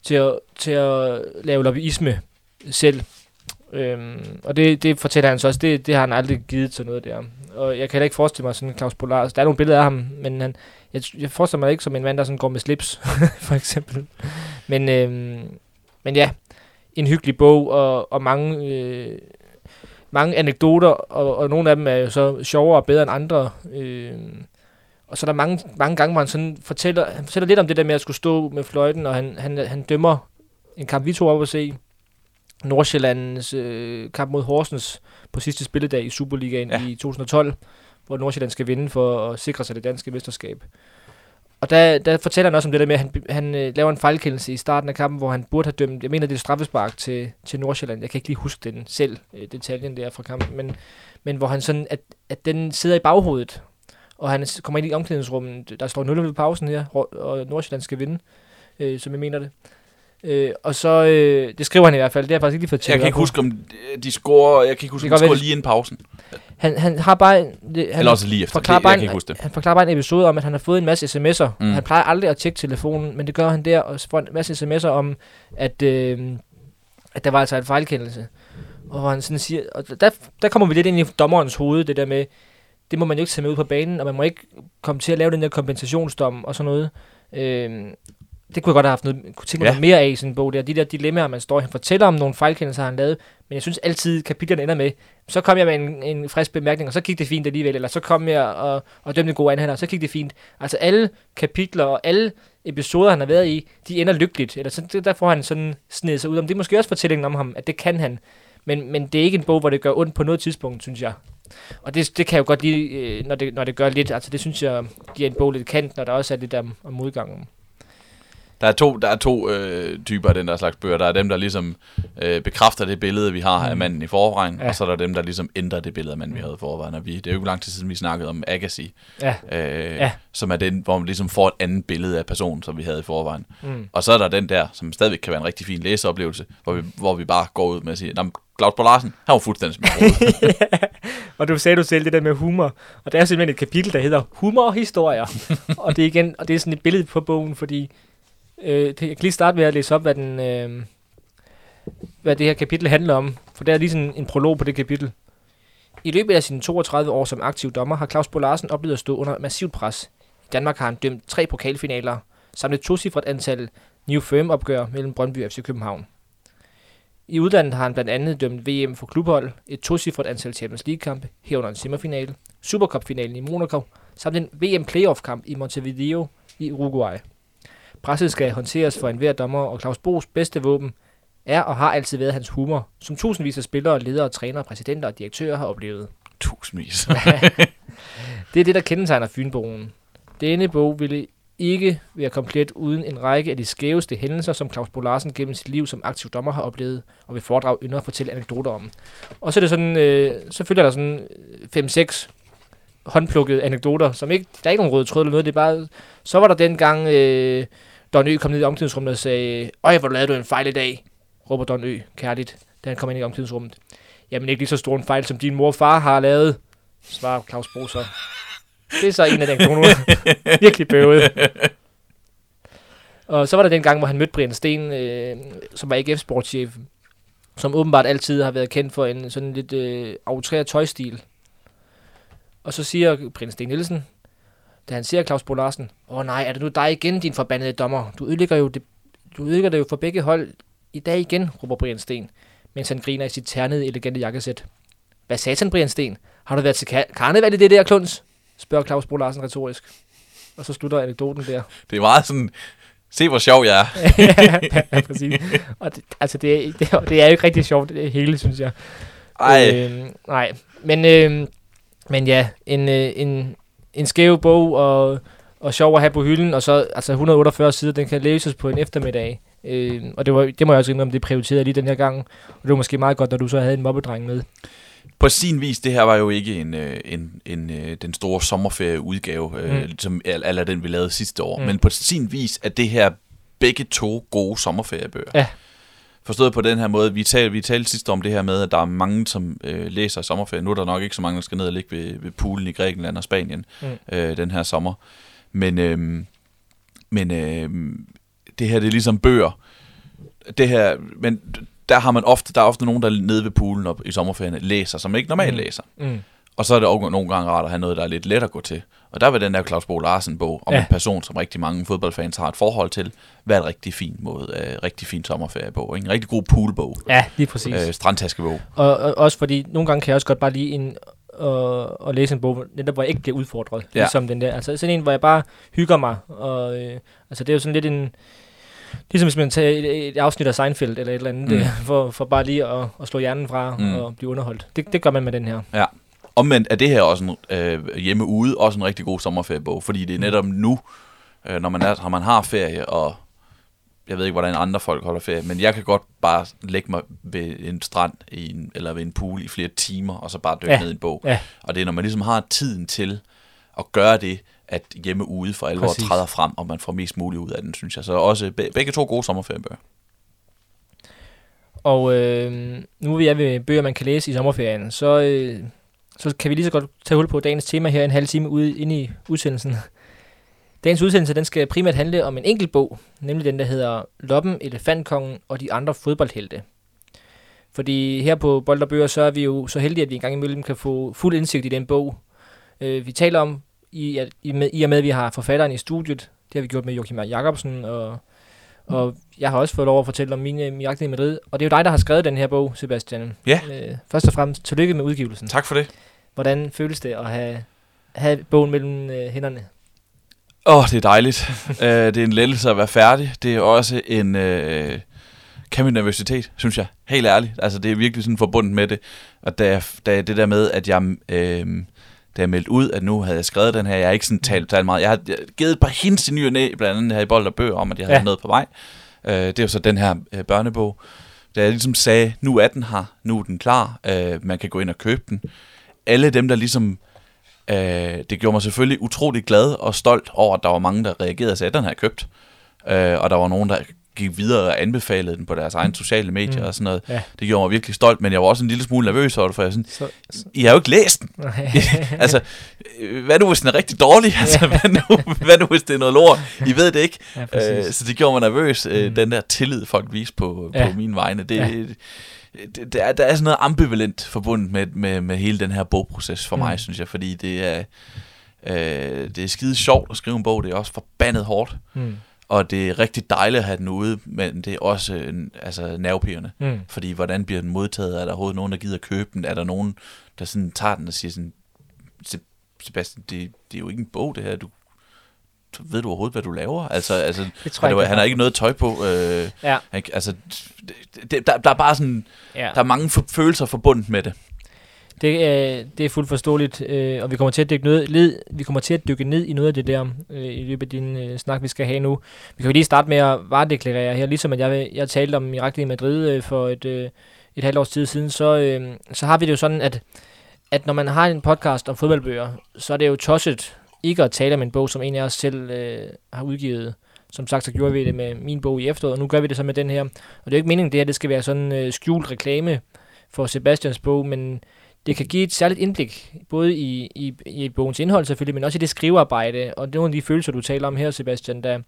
til at, til at lave lobbyisme selv. Øhm, og det, det fortæller han så også, det, det har han aldrig givet til noget der. Og jeg kan heller ikke forestille mig sådan Claus Polar. Der er nogle billeder af ham, men han, jeg, jeg forestiller mig ikke som en mand, der sådan går med slips, for eksempel. Men, øhm, men ja, en hyggelig bog, og, og mange, øh, mange anekdoter, og, og nogle af dem er jo så sjovere og bedre end andre. Øh, og så er der mange, mange gange, hvor han sådan fortæller, han fortæller lidt om det der med at skulle stå med fløjten, og han, han, han dømmer en kamp, vi tog op og se. Nordsjællands øh, kamp mod Horsens på sidste spilledag i Superligaen ja. i 2012, hvor Nordsjælland skal vinde for at sikre sig det danske mesterskab. Og der, der fortæller han også om det der med, at han, han øh, laver en fejlkendelse i starten af kampen, hvor han burde have dømt, jeg mener det er straffespark til, til Nordsjælland, jeg kan ikke lige huske den selv, øh, detaljen der fra kampen, men, men hvor han sådan, at, at den sidder i baghovedet, og han kommer ind i omklædningsrummet, der står 0 ved pausen her, og Nordsjælland skal vinde, øh, som jeg mener det. Øh, og så, øh, det skriver han i hvert fald, det har jeg faktisk ikke lige fået til. Jeg kan ikke huske, om de scorer, jeg kan ikke huske, om de scorer lige inden pausen. Han, han har bare... Det, han Eller også lige efter, forklarer det, jeg kan ikke huske det. Han forklarer bare en episode om, at han har fået en masse sms'er. Mm. Han plejer aldrig at tjekke telefonen, men det gør han der, og får en masse sms'er om, at, øh, at der var altså en fejlkendelse. Og han sådan siger, og der, der kommer vi lidt ind i dommerens hoved, det der med, det må man jo ikke tage med ud på banen, og man må ikke komme til at lave den der kompensationsdom og sådan noget. Øh, det kunne jeg godt have haft noget, kunne tænke mig ja. mere af i sådan en bog der. De der dilemmaer, man står han fortæller om nogle fejlkendelser, han lavet, men jeg synes altid, kapitlerne ender med, så kom jeg med en, en frisk bemærkning, og så gik det fint alligevel, eller så kom jeg og, og dømte en god anhandler, og så gik det fint. Altså alle kapitler og alle episoder, han har været i, de ender lykkeligt, eller så, der får han sådan snedet sig ud om. Det er måske også fortællingen om ham, at det kan han, men, men det er ikke en bog, hvor det gør ondt på noget tidspunkt, synes jeg. Og det, det kan jeg jo godt lide, øh, når det, når det gør lidt, altså det synes jeg giver en bog lidt kant, når der også er lidt om, om modgangen. Der er to, der er to øh, typer af den der slags bøger. Der er dem, der ligesom øh, bekræfter det billede, vi har mm. af manden i forvejen, ja. og så er der dem, der ligesom ændrer det billede af manden, vi havde i forvejen. Og vi, det er jo ikke lang tid siden, vi snakkede om Agassi, ja. Øh, ja. som er den, hvor man ligesom får et andet billede af personen, som vi havde i forvejen. Mm. Og så er der den der, som stadigvæk kan være en rigtig fin læseoplevelse, hvor vi, hvor vi bare går ud med at sige, Claus Bo Larsen, han var fuldstændig som ja. Og du sagde du selv det der med humor, og der er simpelthen et kapitel, der hedder Humor og historier. og det er igen, og det er sådan et billede på bogen, fordi Øh, jeg kan lige starte med at læse op, hvad, den, øh, hvad det her kapitel handler om, for der er lige sådan en prolog på det kapitel. I løbet af sine 32 år som aktiv dommer har Claus Bo Larsen oplevet at stå under massivt pres. I Danmark har han dømt tre pokalfinaler, samt et tocifret antal New Firm-opgør mellem Brøndby og FC København. I udlandet har han blandt andet dømt VM for klubhold, et tocifret antal Champions League-kampe, herunder en semifinale, Supercup-finalen i Monaco, samt en VM playoff-kamp i Montevideo i Uruguay. Presset skal håndteres for enhver dommer, og Claus Bo's bedste våben er og har altid været hans humor, som tusindvis af spillere, ledere, trænere, præsidenter og direktører har oplevet. Tusindvis. det er det, der kendetegner Fynbogen. Denne bog ville ikke være komplet uden en række af de skæveste hændelser, som Claus Bo Larsen gennem sit liv som aktiv dommer har oplevet, og vil foredrage ynder at fortælle anekdoter om. Og så er det sådan, øh, så følger der sådan 5-6 håndplukkede anekdoter, som ikke, der er ikke nogen røde tråd eller noget, det er bare, så var der dengang, øh, Don Ø kom ned i omklædningsrummet og sagde, Øj, hvor lavede du en fejl i dag, råber Don Ø kærligt, da han kom ind i omklædningsrummet. Jamen ikke lige så stor en fejl, som din mor og far har lavet, svarer Claus Bo så. Det er så en af den kone, virkelig bøvet. Og så var der den gang, hvor han mødte Brian Sten, øh, som var AGF sportschef, som åbenbart altid har været kendt for en sådan lidt øh, outreret tøjstil. Og så siger prins Sten Nielsen, da han ser Claus Bo Larsen, åh nej, er det nu dig igen, din forbandede dommer? Du ødelægger jo det, du ødelægger det jo for begge hold i dag igen, råber Brian Sten, mens han griner i sit ternede, elegante jakkesæt. Hvad satan, Brian Sten? Har du været til kar- karneval i det der, Kluns? spørger Claus Bo Larsen retorisk. Og så slutter anekdoten der. Det er meget sådan, se hvor sjov jeg er. ja, præcis. Og det, altså, det, er- det, er- det er jo ikke rigtig sjovt, det hele, synes jeg. Ej, Øh, nej, men, øh, men ja, en, øh, en, en skæv bog og, og sjov at have på hylden, og så altså 148 sider, den kan læses på en eftermiddag. Øh, og det, var, det må jeg også indrømme, det prioriterede lige den her gang. Og det var måske meget godt, når du så havde en mobbedreng med. på sin vis, det her var jo ikke en, øh, en, en, øh, den store sommerferieudgave, øh, Mm. som al- eller den vi lavede sidste år. Mm. Men på sin vis er det her begge to gode sommerferiebøger. Ja. Forstået på den her måde, vi talte, vi talte sidst om det her med, at der er mange, som øh, læser sommerferie. Nu er der nok ikke så mange, der skal ned og ligge ved, ved poolen i Grækenland og Spanien Mm. øh, den her sommer. Men, øh, men øh, det her, det er ligesom bøger. Det her, men der har man ofte, der er ofte nogen, der nede ved poolen op i sommerferien læser, som ikke normalt Mm. læser. Mm. Og så er det også nogle gange rart at have noget, der er lidt let at gå til. Og der vil den der Claus Bo Larsen bog om Ja. ja. en person, som rigtig mange fodboldfans har et forhold til, være et rigtig fint måde, uh, rigtig fin sommerferiebog. Ikke? En rigtig god poolbog. Ja, lige præcis. Uh, strandtaskebog. Og, og også fordi, nogle gange kan jeg også godt bare lige en, og, og læse en bog, netop hvor jeg ikke bliver udfordret. Ja. Ja. Ligesom den der. Altså sådan en, hvor jeg bare hygger mig. Og, øh, altså det er jo sådan lidt en... Ligesom hvis man tager et, et afsnit af Seinfeld eller et eller andet, mm. Det, for, for bare lige at, at slå hjernen fra mm. Og blive underholdt. Det, det gør man med den her. Omvendt er det her også en, øh, hjemme ude også en rigtig god sommerferiebog, fordi det er netop nu, øh, når man, er, når man har ferie, og jeg ved ikke, hvordan andre folk holder ferie, men jeg kan godt bare lægge mig ved en strand i en, eller ved en pool i flere timer, og så bare dykke Ja. ned i en bog. Ja. Og det er, når man ligesom har tiden til at gøre det, at hjemme ude for alvor Præcis. træder frem, og man får mest muligt ud af den, synes jeg. Så også be- begge to gode sommerferiebøger. Og øh, nu er vi ved bøger, man kan læse i sommerferien, så, øh, så kan vi lige så godt tage hul på dagens tema her en halv time ude inde i udsendelsen. Dagens udsendelse den skal primært handle om en enkelt bog, nemlig den, der hedder Loppen, Elefantkongen og de andre fodboldhelte. Fordi her på Bold og Bøger, så er vi jo så heldige, at vi engang imellem kan få fuld indsigt i den bog. Øh, vi taler om, i, at, i, med, i og med, at vi har forfatteren i studiet, det har vi gjort med Joachim Jacobsen, og, og jeg har også fået lov at fortælle om mine mirakler i Madrid. Og det er jo dig, der har skrevet den her bog, Sebastian. Ja. Øh, først og fremmest, tillykke med udgivelsen. Tak for det. Hvordan føles det at have, have bogen mellem øh, hænderne? Åh, oh, det er dejligt. uh, det er en lettelse at være færdig. Det er også en uh, kæmpe nervøsitet, synes jeg. Helt ærligt. Altså, det er virkelig sådan forbundet med det. Og da, da det der med, at jeg... Øh, da jeg meldte ud, at nu havde jeg skrevet den her, jeg har ikke sådan talt, talt meget. Jeg har jeg har givet et par hints i ny og næ, blandt andet her i Bold og Bøger, om at jeg havde Ja. noget på vej. Uh, det er jo så den her uh, børnebog. Da jeg ligesom sagde, nu er den her, nu er den klar, uh, man kan gå ind og købe den. Alle dem, der ligesom Øh, det gjorde mig selvfølgelig utrolig glad og stolt over, at der var mange, der reagerede og sagde, at den har jeg købt. Øh, og der var nogen, der gik videre og anbefalede den på deres egne sociale medier Mm. og sådan noget. Ja. Det gjorde mig virkelig stolt, men jeg var også en lille smule nervøs over det, for jeg sådan, Så, så, I har jo ikke læst den. altså, øh, hvad nu hvis den er rigtig dårlig? Altså, hvad nu, hvad nu hvis det er noget lort? I ved det ikke. ja, Øh, så det gjorde mig nervøs, øh, Mm. den der tillid, folk viste på, Ja. på mine vegne. Det, Ja. Det, det er, der er sådan noget ambivalent forbundet med, med, med hele den her bogproces for Mm. mm. mig, synes jeg, fordi det er, øh, det er skide sjovt at skrive en bog, det er også forbandet hårdt, Mm. og det er rigtig dejligt at have den ude, men det er også øh, altså, nervepirrende. Mm. Fordi hvordan bliver den modtaget? Er der overhovedet nogen, der gider købe den? Er der nogen, der sådan tager den og siger sådan, "Se- Sebastian, det, det er jo ikke en bog, det her. Du ved du overhovedet, hvad du laver? Altså, altså Det tror jeg det han har ikke noget tøj på. Øh, Ja. han, altså, det, der, der er bare sådan, Ja. der er mange følelser forbundet med det. Det, er, det er fuldt forståeligt, øh, og vi kommer til at dykke noget, led, vi kommer til at dykke ned i noget af det der øh, i løbet af din øh, snak, vi skal have nu. Vi kan jo lige starte med at varedeklarere her, ligesom at jeg, jeg talte om Miraklet i Madrid øh, for et, øh, et halvt års tid siden, så, øh, så har vi det jo sådan, at, at når man har en podcast om fodboldbøger, så er det jo tosset ikke at tale om en bog, som en af os selv øh, har udgivet. Som sagt, så gjorde vi det med min bog i efteråret, og nu gør vi det så med den her. Og det er jo ikke meningen, det her det skal være sådan øh, skjult reklame for Sebastians bog, men det kan give et særligt indblik, både i, i, i bogens indhold selvfølgelig, men også i det skrivearbejde, og det er nogle af de følelser, du taler om her, Sebastian, der,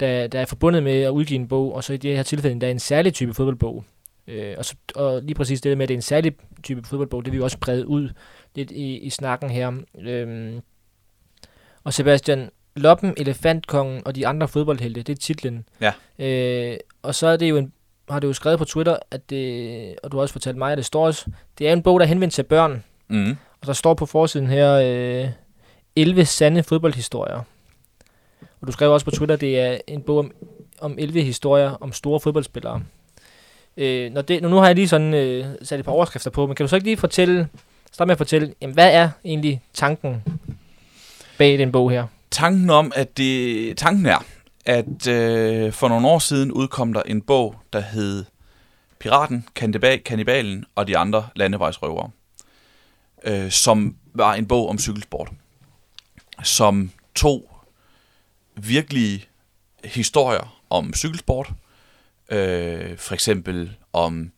der, der er forbundet med at udgive en bog, og så i det her tilfælde, der er en særlig type fodboldbog. Øh, og, så, og lige præcis det med, at det er en særlig type fodboldbog, det vil vi også brede ud lidt i, i snakken her. Øh, og Sebastian, Loppen, Elefantkongen og de andre fodboldhelte, det er titlen. Ja. Øh, og så er det jo en, har du jo skrevet på Twitter, at det, og du har også fortalt mig, at det står også, det er en bog, der er henvendt til børn. Mm. Og der står på forsiden her, øh, 11 sande fodboldhistorier. Og du skrev også på Twitter, at det er en bog om, om 11 historier om store fodboldspillere. Øh, når det, nu har jeg lige sådan øh, sat et par overskrifter på, men kan du så ikke lige fortælle, starte med at fortælle, jamen, hvad er egentlig tanken bag den bog her? Tanken om, at det, tanken er, at øh, for nogle år siden udkom der en bog, der hed Piraten, Kanniba- Kannibalen og de andre landevejsrøvere, øh, som var en bog om cykelsport, som tog virkelige historier om cykelsport, øh, for eksempel om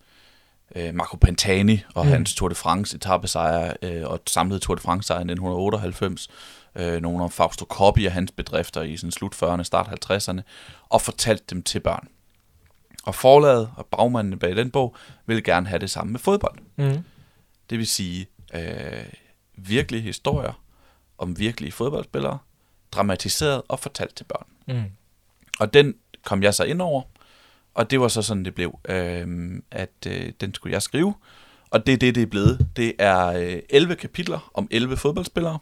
øh, Marco Pantani og mm. hans Tour de France etappesejr øh, og samlede Tour de France sejr i 1998, øh, nogle om Fausto Coppi og hans bedrifter i sådan slut 40'erne, start 50'erne, og fortalte dem til børn. Og forlaget og bagmanden bag den bog ville gerne have det samme med fodbold. Mm. Det vil sige øh, virkelige historier om virkelige fodboldspillere, dramatiseret og fortalt til børn. Mm. Og den kom jeg så ind over, og det var så sådan, det blev, øh, at øh, den skulle jeg skrive. Og det er det, det er blevet. Det er øh, 11 kapitler om 11 fodboldspillere,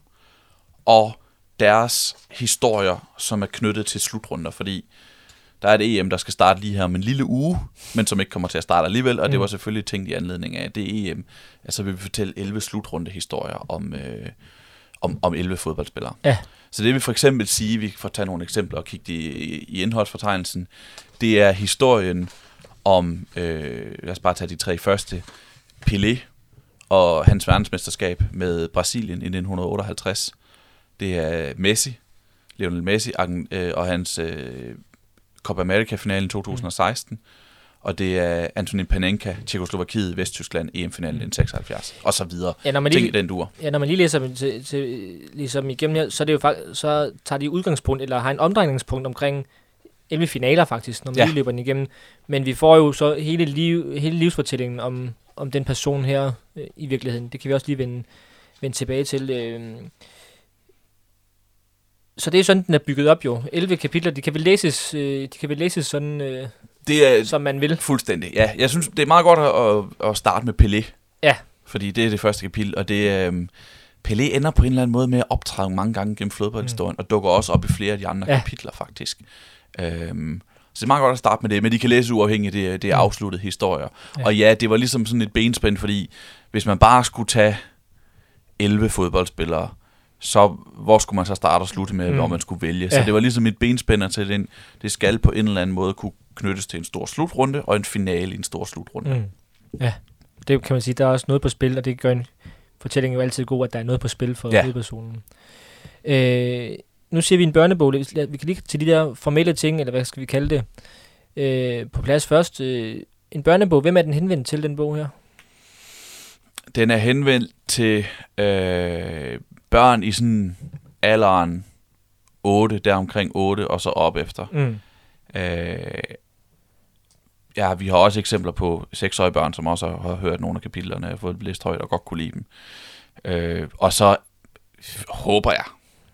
og deres historier, som er knyttet til slutrunder, fordi der er et EM, der skal starte lige her om en lille uge, men som ikke kommer til at starte alligevel, og det Mm. var selvfølgelig tænkt i anledning af det EM. Altså vil vi fortælle 11 slutrunde historier om, øh, om, om 11 fodboldspillere. Ja. Så det vil for eksempel sige, vi får tage nogle eksempler og kigge i, i indholdsfortegnelsen, det er historien om, øh, lad os bare tage de tre første, Pelé og hans verdensmesterskab med Brasilien i 1958. Det er Messi, Lionel Messi øh, og hans øh, Copa America-finalen i 2016. Og det er Antonin Panenka, Tjekoslovakiet, Vesttyskland, EM-finalen i 76, og så videre. Ja, når man Ting lige, den dur. ja, når man lige læser dem til, til, ligesom igennem her, så, er det jo faktisk, så tager de udgangspunkt, eller har en omdrejningspunkt omkring 11 finaler faktisk, når man Ja. lige løber den igennem. Men vi får jo så hele, liv, hele livsfortællingen om, om den person her øh, i virkeligheden. Det kan vi også lige vende, vende tilbage til. Øh. Så det er sådan, den er bygget op jo. 11 kapitler, de kan vel læses, øh, de kan vel læses sådan, øh, Det er som man vil. fuldstændig, ja. Jeg synes, det er meget godt at, at, starte med Pelé. Ja. Fordi det er det første kapitel, og det er... Um, Pelé ender på en eller anden måde med at optræde mange gange gennem fodboldhistorien, mm. og dukker også op i flere af de andre Ja. kapitler, faktisk. Um, så det er meget godt at starte med det, men de kan læse uafhængigt, det, det er Mm. afsluttede historier. Ja. Og ja, det var ligesom sådan et benspænd, fordi hvis man bare skulle tage 11 fodboldspillere, så hvor skulle man så starte og slutte med, Mm. hvor man skulle vælge. Så Ja. det var ligesom et benspænder til den. Det skal på en eller anden måde kunne knyttes til en stor slutrunde, og en finale i en stor slutrunde. Mm. Ja, det kan man sige, der er også noget på spil, og det gør en fortælling jo altid god, at der er noget på spil for Ja. hovedpersonen. Øh, nu siger vi en børnebog. Vi vi kan lige til de der formelle ting, eller hvad skal vi kalde det, øh, på plads først. Øh, en børnebog, hvem er den henvendt til, den bog her? Den er henvendt til øh, børn i sådan alderen 8, der omkring 8, og så op efter. Mm. Øh, ja, vi har også eksempler på seksårige børn, som også har hørt nogle af kapitlerne, og fået læst højt og godt kunne lide dem. Øh, og så håber jeg,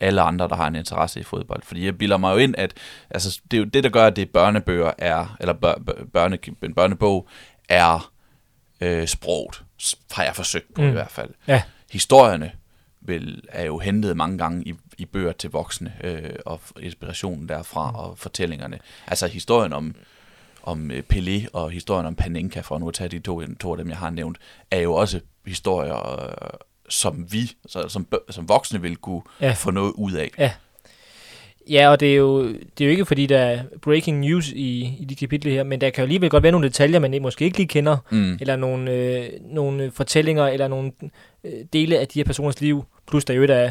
alle andre, der har en interesse i fodbold. Fordi jeg bilder mig jo ind, at altså, det er jo det, der gør, at det børnebøger er, eller bør, bør- børne, en børnebog er øh, sproget, har jeg forsøgt på mm. i hvert fald. Ja. Historierne vil, er jo hentet mange gange i, i bøger til voksne, øh, og inspirationen derfra, Mm. og fortællingerne. Altså historien om, om øh, Pelé og historien om Panenka, for nu at tage de to, to af dem, jeg har nævnt, er jo også historier, øh, som vi, så, som, som voksne vil kunne Ja. ja. få noget ud af. Ja, og det er, jo, det er jo ikke, fordi der er breaking news i, i de kapitler her, men der kan jo alligevel godt være nogle detaljer, man måske ikke lige kender, Mm. eller nogle, øh, nogle fortællinger, eller nogle øh, dele af de her personers liv, plus der jo er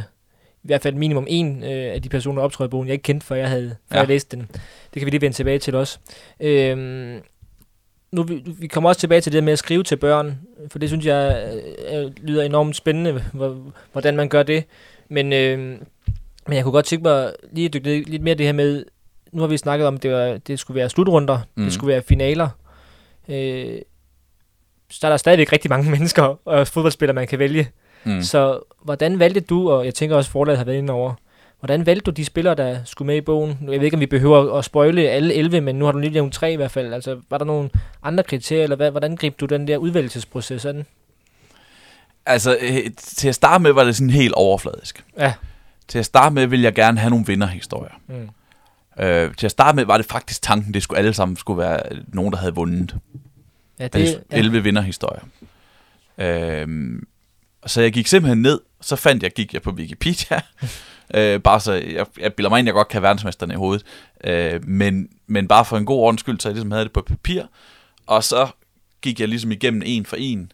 i hvert fald minimum en øh, af de personer, der optræder i bogen, jeg ikke kendte, før jeg havde før Ja. jeg læste den. Det kan vi lige vende tilbage til også. Øhm, nu, vi, vi kommer også tilbage til det med at skrive til børn, for det synes jeg øh, øh, lyder enormt spændende, hvor, hvordan man gør det. Men, øh, men jeg kunne godt tænke mig lige at dykke lidt mere det her med, nu har vi snakket om, at det, var, det skulle være slutrunder. Mm. det skulle være finaler. Øh, så er der stadigvæk rigtig mange mennesker og fodboldspillere, man kan vælge. Mm. Så hvordan valgte du, og jeg tænker også, forlaget har været inde over, hvordan valgte du de spillere, der skulle med i bogen? Jeg ved ikke, om vi behøver at spoile alle 11, men nu har du lige nævnt tre i hvert fald. Altså, var der nogle andre kriterier, eller hvad, hvordan greb du den der udvælgelsesproces an? Altså, øh, til at starte med var det sådan helt overfladisk. Ja. Til at starte med ville jeg gerne have nogle vinderhistorier. Mm. Øh, til at starte med var det faktisk tanken, det skulle alle sammen skulle være nogen, der havde vundet. Ja, det, altså, 11 ja. vinderhistorier. Øh, så jeg gik simpelthen ned, så fandt jeg, gik jeg på Wikipedia, øh, bare så, jeg, jeg bilder mig ind, jeg godt kan verdensmesterne i hovedet, øh, men, men bare for en god ordens skyld, så jeg ligesom havde det på papir, og så gik jeg ligesom igennem en for en,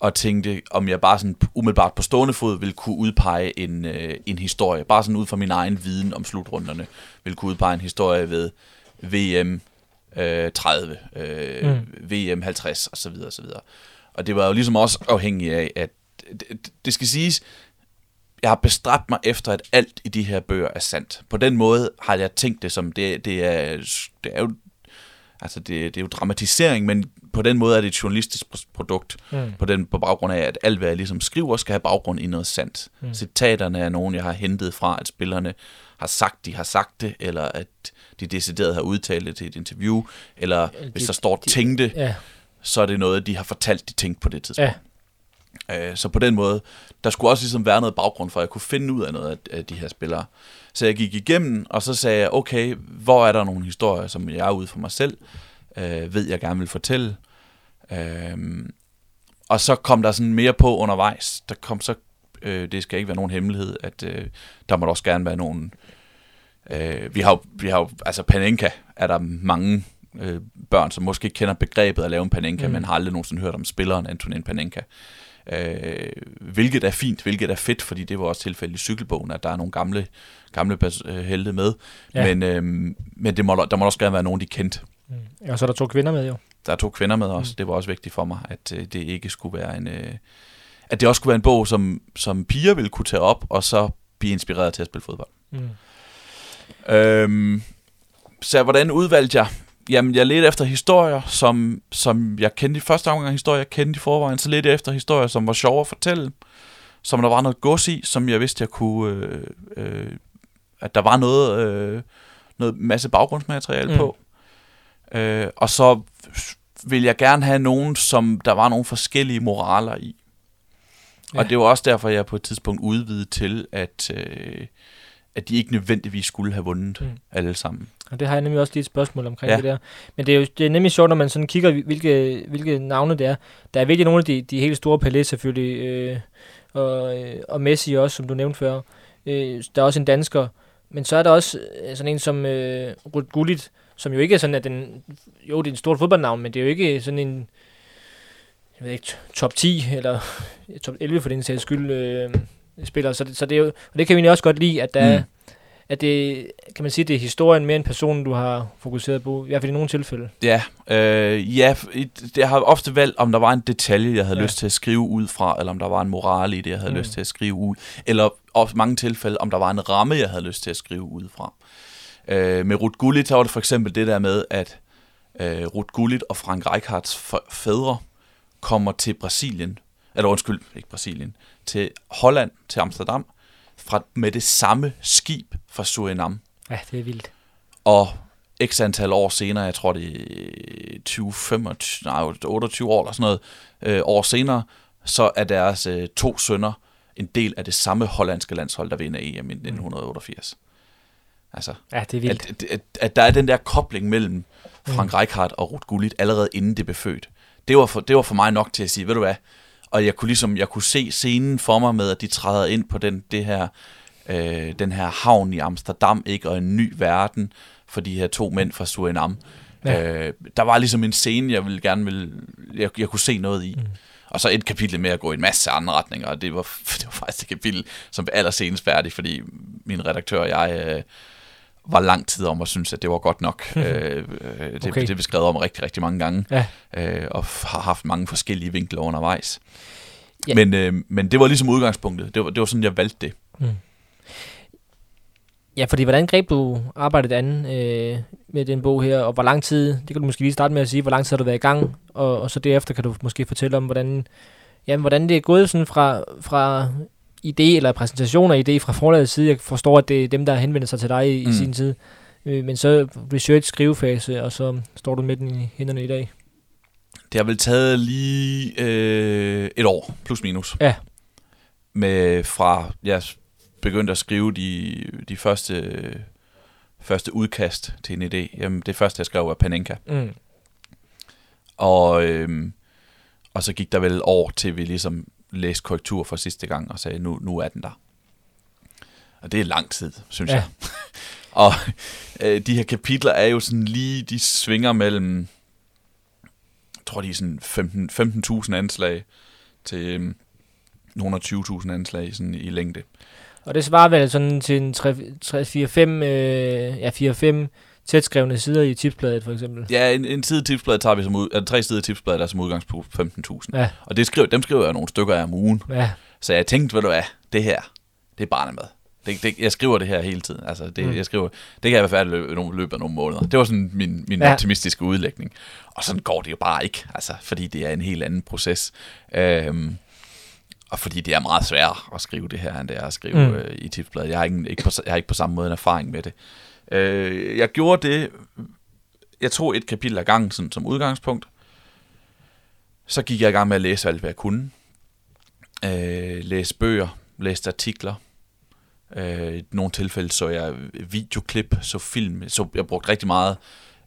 og tænkte, om jeg bare sådan umiddelbart på stående fod ville kunne udpege en, øh, en historie, bare sådan ud fra min egen viden om slutrunderne, ville kunne udpege en historie ved VM øh, 30, øh, mm. VM 50 og så videre og så videre. Og det var jo ligesom også afhængig af, at det, det skal siges, jeg har bestræbt mig efter, at alt i de her bøger er sandt. På den måde har jeg tænkt det som, det, det, er, det er jo altså det, det er jo dramatisering, men på den måde er det et journalistisk produkt, mm. på, den, på baggrund af, at alt, hvad jeg ligesom skriver, skal have baggrund i noget sandt. Mm. Citaterne er nogen, jeg har hentet fra, at spillerne har sagt, de har sagt det, eller at de decideret har udtalt det til et interview, eller de, hvis der står de, tænkte, ja. så er det noget, de har fortalt, de tænkte på det tidspunkt. Ja. Øh, så på den måde, der skulle også ligesom være noget baggrund for, at jeg kunne finde ud af noget af de her spillere. Så jeg gik igennem, og så sagde jeg, okay, hvor er der nogle historier, som jeg er ude for mig selv, øh, ved jeg gerne vil fortælle. Øh, og så kom der sådan mere på undervejs. Der kom så, øh, det skal ikke være nogen hemmelighed, at øh, der må også gerne være nogen... Øh, vi har jo, vi har jo, altså Panenka er der mange øh, børn, som måske ikke kender begrebet at lave en Panenka, mm. men har aldrig nogensinde hørt om spilleren Antonin Panenka. Øh, hvilket er fint, hvilket er fedt, fordi det var også tilfældet i cykelbogen, at der er nogle gamle, gamle øh, helte med. Ja. Men, øh, men det må, der må også gerne være nogen, de kendte. Mm. Ja, så er der to kvinder med jo. Der er to kvinder med også. Mm. Det var også vigtigt for mig, at øh, det ikke skulle være en... Øh, at det også skulle være en bog, som, som piger ville kunne tage op, og så blive inspireret til at spille fodbold. Mm. Øhm, så hvordan udvalgte jeg? Jamen, jeg ledte efter historier, som, som jeg kendte i første omgang historier, jeg kendte i forvejen. Så ledte jeg efter historier, som var sjove at fortælle. Som der var noget gods i, som jeg vidste, jeg kunne... Øh, øh, at der var noget, øh, noget masse baggrundsmateriale mm. på. Øh, og så vil jeg gerne have nogen, som der var nogle forskellige moraler i. Ja. Og det var også derfor, jeg på et tidspunkt udvidede til, at, øh, at de ikke nødvendigvis skulle have vundet mm. alle sammen. Og det har jeg nemlig også lige et spørgsmål omkring ja. det der. Men det er jo det er nemlig sjovt, når man sådan kigger, hvilke, hvilke navne det er. Der er virkelig nogle af de, de helt store Pelé selvfølgelig, øh, og, øh, og Messi også, som du nævnte før. Øh, der er også en dansker. Men så er der også øh, sådan en som øh, Ruud Gullit, som jo ikke er sådan, at den... Jo, det er en stort fodboldnavn, men det er jo ikke sådan en... Jeg ved ikke, top 10, eller top 11 for den sags skyld, øh, spiller. Så det, så det er jo, og det kan vi også godt lide, at der, mm at det, kan man sige, det er historien mere end personen, du har fokuseret på, i hvert fald i nogle tilfælde. Ja, øh, ja det har ofte valgt, om der var en detalje, jeg havde ja. lyst til at skrive ud fra, eller om der var en moral i det, jeg havde mm. lyst til at skrive ud, eller i mange tilfælde, om der var en ramme, jeg havde lyst til at skrive ud fra. Øh, med Ruth Gullit, var det for eksempel det der med, at øh, Ruth Gullit og Frank Rijkaards fædre kommer til Brasilien, eller undskyld, ikke Brasilien, til Holland, til Amsterdam, fra, med det samme skib fra Surinam. Ja, det er vildt. Og x antal år senere, jeg tror det er 20, 25, nej, 28 år eller sådan noget, øh, år senere, så er deres øh, to sønner en del af det samme hollandske landshold, der vinder EM i 1988. Altså, ja, det er vildt. At, at, at der er den der kobling mellem Frank mm. Rijkaard og Ruth Gullit allerede inden det blev født. Det var, for, det var for mig nok til at sige, ved du hvad, og jeg kunne ligesom, jeg kunne se scenen for mig med, at de træder ind på den, det her, øh, den her havn i Amsterdam, ikke, og en ny verden for de her to mænd fra Surinam. Ja. Øh, der var ligesom en scene, jeg ville gerne ville, jeg, jeg kunne se noget i. Mm. Og så et kapitel med at gå i en masse andre retninger, og det var, det var faktisk et kapitel, som var allersenest færdig, fordi min redaktør og jeg øh, var lang tid om at synes, at det var godt nok. øh, det, okay. det blev skrevet om rigtig, rigtig mange gange, ja. øh, og har haft mange forskellige vinkler undervejs. Ja. Men, øh, men det var ligesom udgangspunktet. Det var, det var sådan, jeg valgte det. Mm. Ja, fordi hvordan greb du arbejdet an øh, med den bog her, og hvor lang tid, det kan du måske lige starte med at sige, hvor lang tid har du været i gang, og, og så derefter kan du måske fortælle om, hvordan, jamen, hvordan det er gået sådan fra, fra idé eller præsentation af idé fra forlagets side. Jeg forstår, at det er dem, der henvender sig til dig i, mm. i sin tid. Øh, men så research, skrivefase, og så står du med den i hænderne i dag. Det har vel taget lige øh, et år, plus minus. Ja. Med fra, jeg begyndte at skrive de, de første, første udkast til en idé. Jamen, det første, jeg skrev, var Panenka. Mm. Og, øh, og så gik der vel et år til, vi ligesom læste korrektur for sidste gang, og sagde, nu, nu er den der. Og det er lang tid, synes ja. jeg. og øh, de her kapitler er jo sådan lige, de svinger mellem, jeg tror de er sådan 15.000 15 anslag til øh, nogle af 20.000 anslag sådan i længde. Og det svarer vel sådan til en 3-4-5 øh, ja, 4-5 tætskrevne sider i tipsbladet, for eksempel. Ja, en, en side i tipsbladet tager vi som ud, eller tre sider i tipsbladet er som udgangspunkt 15.000. Ja. Og det skriver, dem skriver jeg nogle stykker af om ugen. Ja. Så jeg tænkte, ved du hvad, det her, det er barnemad. Det, det, jeg skriver det her hele tiden. Altså, det, mm. jeg skriver, det kan jeg være færdig løb, løb, løb af nogle måneder. Det var sådan min, min ja. optimistiske udlægning. Og sådan går det jo bare ikke, altså, fordi det er en helt anden proces. Øhm, og fordi det er meget sværere at skrive det her, end det er at skrive mm. øh, i tipsbladet. Jeg har, ikke, ikke på, jeg har ikke på samme måde en erfaring med det. Øh, jeg gjorde det, jeg tog et kapitel ad gangen sådan, som udgangspunkt. Så gik jeg i gang med at læse alt, hvad jeg kunne. Øh, læse bøger, læse artikler. Øh, I nogle tilfælde så jeg videoklip, så film. Så jeg brugte rigtig meget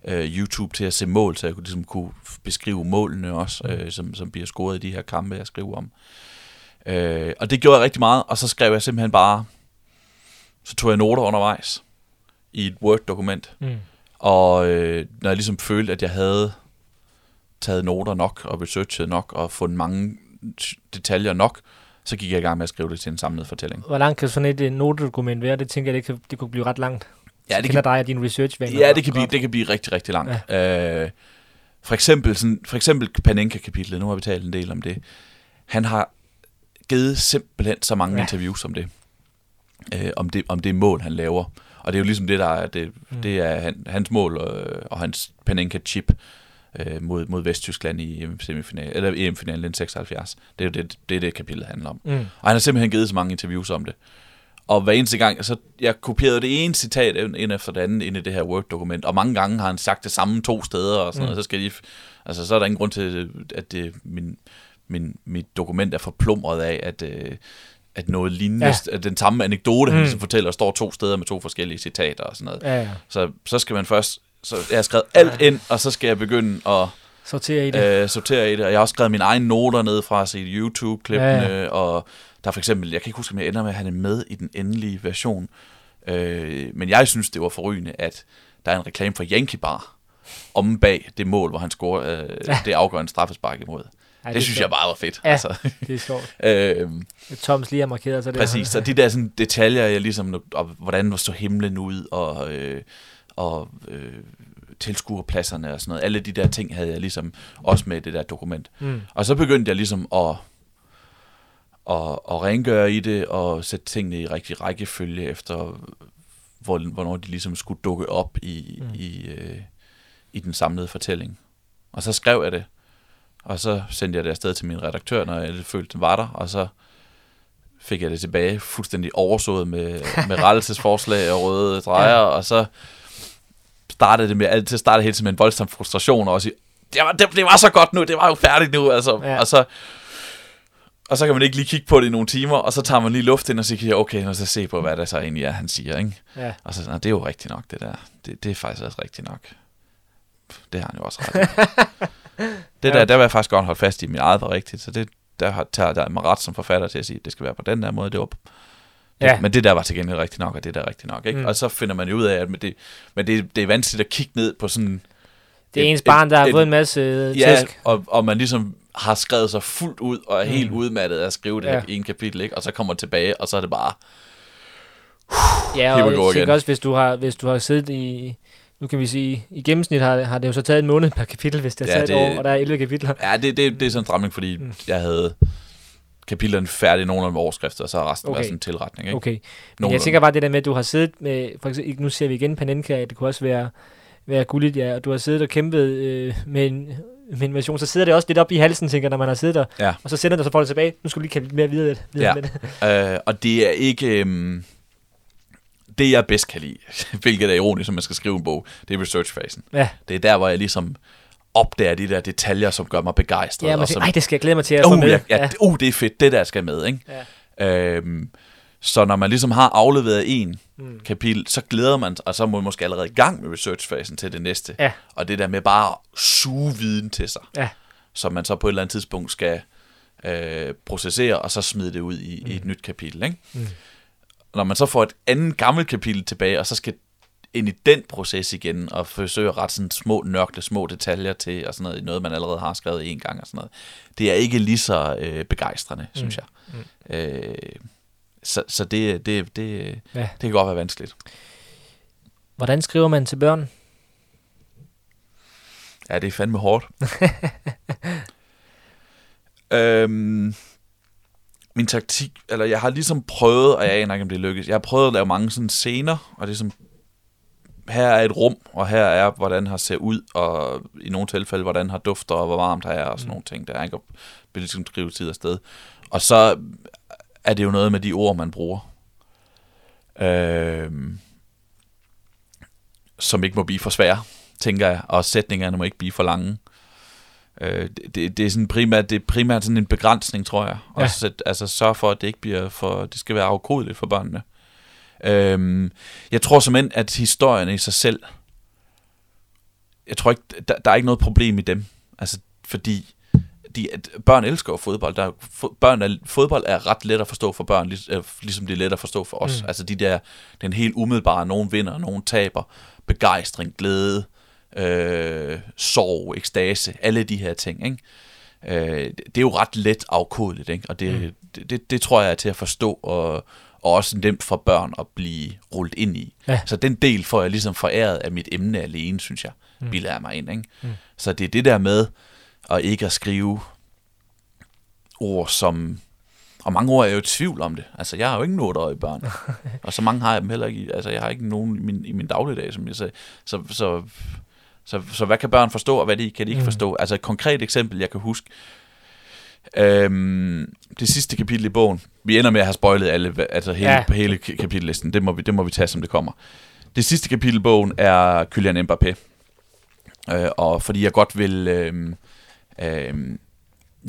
øh, YouTube til at se mål, så jeg kunne, ligesom kunne beskrive målene også, mm. øh, som, som bliver scoret i de her kampe, jeg skriver om. Øh, og det gjorde jeg rigtig meget, og så skrev jeg simpelthen bare, så tog jeg noter undervejs i et Word-dokument. Mm. Og øh, når jeg ligesom følte, at jeg havde taget noter nok og researchet nok og fundet mange detaljer nok, så gik jeg i gang med at skrive det til en samlet fortælling. Hvor langt kan sådan et uh, notedokument være? Det tænker jeg, det, kan, det kunne blive ret langt. Ja, det kan, dig og din research Ja, det kan, blive, det kan blive rigtig, rigtig langt. Ja. Øh, for eksempel, sådan, for eksempel Panenka-kapitlet, nu har vi talt en del om det. Han har givet simpelthen så mange ja. interviews om det. Øh, om det. Om det mål, han laver. Og det er jo ligesom det, der er, det, mm. det er han, hans mål og, og hans Panenka-chip øh, mod, mod Vesttyskland i semifinal, eller EM-finalen den 76. Det er jo det, det, det kapitel handler om. Mm. Og han har simpelthen givet så mange interviews om det. Og hver eneste gang, så jeg kopierede det ene citat ind efter det andet ind i det her Word-dokument, og mange gange har han sagt det samme to steder, og sådan mm. noget, så skal de, altså så er der ingen grund til, at det, min, min, mit dokument er forplumret af, at, øh, at noget lignende, ja. at den samme anekdote, mm. han ligesom fortæller, står to steder med to forskellige citater og sådan noget. Ja, ja. Så, så skal man først, så jeg har skrevet alt ind, og så skal jeg begynde at sortere i det. Øh, sortere i det. Og jeg har også skrevet mine egne noter ned fra at se YouTube-klippene, ja, ja. og der er for eksempel, jeg kan ikke huske, om jeg ender med, at han er med i den endelige version. Øh, men jeg synes, det var forrygende, at der er en reklame for Yankee Bar om bag det mål, hvor han scorer øh, ja. det afgørende straffespark imod. Det, det synes sjovt. jeg bare var fedt. Ja, altså. det er sjovt. øhm, Thomas lige har markeret sig det. Præcis, så de der sådan, detaljer, jeg ligesom, og hvordan så himlen ud, og, øh, og øh, tilskuerpladserne og sådan noget. Alle de der ting havde jeg ligesom også med i det der dokument. Mm. Og så begyndte jeg ligesom at, at, at rengøre i det, og sætte tingene i rigtig rækkefølge efter, hvor, hvornår de ligesom skulle dukke op i, mm. i, øh, i den samlede fortælling. Og så skrev jeg det, og så sendte jeg det afsted til min redaktør, når jeg følte, den var der, og så fik jeg det tilbage fuldstændig oversået med, med rettelsesforslag og røde drejer, ja. og så startede det med, altid startede helt med en voldsom frustration, og også det var, det, det var så godt nu, det var jo færdigt nu, altså, ja. og så og så kan man ikke lige kigge på det i nogle timer, og så tager man lige luft ind, og jeg, okay, nu så se på, hvad det så egentlig er, han siger, ikke? Ja. Og så det er jo rigtigt nok, det der. Det, det er faktisk også rigtigt nok. Det har han jo også ret Det ja. der, der vil jeg faktisk godt holde fast i, mit eget var rigtigt, så det, der tager der mig ret som forfatter til at sige, at det skal være på den der måde, det var Ja. Men det der var til gengæld rigtigt nok, og det der er rigtigt nok. Ikke? Mm. Og så finder man jo ud af, at det, men det, det er vanskeligt at kigge ned på sådan... Det er et, ens barn, der et, har fået en masse øh, ja, tæsk. Og, og man ligesom har skrevet sig fuldt ud, og er mm. helt udmattet af at skrive det ja. i en kapitel, ikke? og så kommer tilbage, og så er det bare... Ja, og jeg tænker også, hvis du har, hvis du har siddet i, nu kan vi sige, i gennemsnit har, har det jo så taget en måned per kapitel, hvis det er ja, taget det, år, og der er 11 kapitler. Ja, det, det, det er sådan en stramning, fordi mm. jeg havde kapitlerne færdige, nogle af overskrifter, og så har resten Okay. været sådan en tilretning. Ikke? Okay. Men jeg Nogenlunde. tænker bare det der med, at du har siddet med, for eksempel, nu ser vi igen Panenka, det kunne også være, være gulligt, ja, og du har siddet og kæmpet øh, med, en, med en version, så sidder det også lidt op i halsen, tænker jeg, når man har siddet der, Ja. og så sender det så folk tilbage, nu skal du lige kæmpe lidt mere videre, videre Ja. med det. Øh, og det er ikke... Øhm, det, jeg bedst kan lide, hvilket er ironisk, når man skal skrive en bog, det er researchfasen. Ja, Det er der, hvor jeg ligesom opdager de der detaljer, som gør mig begejstret. ja og man som, tænker, ej, det skal jeg glæde mig til at få uh, med. ja, ja, uh, det er fedt, det der skal med, ikke? ja. Øhm, så når man ligesom har afleveret en Mm. kapitel, så glæder man, og så er man måske allerede i gang med researchfasen til det næste. Ja. Og det der med bare at suge viden til sig, Ja. som man så på et eller andet tidspunkt skal øh, processere, og så smide det ud i, mm. i et nyt kapitel. Ikke? Mm. Når man så får et andet gammelt kapitel tilbage, og så skal ind i den proces igen, og forsøge at rette sådan små nørkle, små detaljer til, og sådan noget, noget man allerede har skrevet en gang, og sådan noget. Det er ikke lige så øh, begejstrende, mm. synes jeg. Mm. Øh, så så det, det, det, Ja. det kan godt være vanskeligt. Hvordan skriver man til børn? Ja, det er fandme hårdt. øhm, min taktik, eller jeg har ligesom prøvet, og jeg aner ikke, om det lykkes, jeg har prøvet at lave mange sådan scener, og ligesom, her er et rum, og her er, hvordan har ser ud, og i nogle tilfælde, hvordan har dufter, og hvor varmt her er, og sådan nogle ting, der er ikke, og vil ligesom skrive tid afsted. Og så er det jo noget med de ord, man bruger. Øhm, som ikke må blive for svære, tænker jeg, og sætningerne må ikke blive for lange. Øh, det, det, er sådan primært, det er primært sådan en begrænsning, tror jeg. Ja. Også at, altså sørge for, at det ikke bliver for, det skal være afkodeligt for børnene. Øhm, jeg tror simpelthen, at historierne i sig selv, jeg tror ikke, der, der er ikke noget problem i dem. Altså, fordi de, at børn elsker jo fodbold. Der er, fo, børn er, fodbold er ret let at forstå for børn, lig, øh, ligesom det er let at forstå for os. Mm. Altså de der, den helt umiddelbare, nogen vinder, nogen taber, begejstring, glæde, øh, sorg, ekstase, alle de her ting. Ikke? Øh, det er jo ret let afkodeligt, ikke? og det, Mm. det, det, det tror jeg er til at forstå, og, og også nemt for børn at blive rullet ind i. Ja. Så den del får jeg ligesom foræret af mit emne alene, synes jeg, Mm. bilder jeg mig ind. Ikke? Mm. Så det er det der med, at ikke at skrive ord som... Og mange ord er jeg jo i tvivl om det. Altså, jeg har jo ikke noget i børn. og så mange har jeg dem heller ikke. Altså, jeg har ikke nogen i min, i min dagligdag, som jeg sagde. Så, så, så, så hvad kan børn forstå, og hvad de, kan de ikke Mm. forstå? Altså, et konkret eksempel, jeg kan huske. Øhm, det sidste kapitel i bogen. Vi ender med at have spoilet alle, altså hele, Ja. hele ka- kapitellisten. Det må, vi, det må vi tage, som det kommer. Det sidste kapitel i bogen er Kylian Mbappé. Øh, og fordi jeg godt vil... Øh, øh,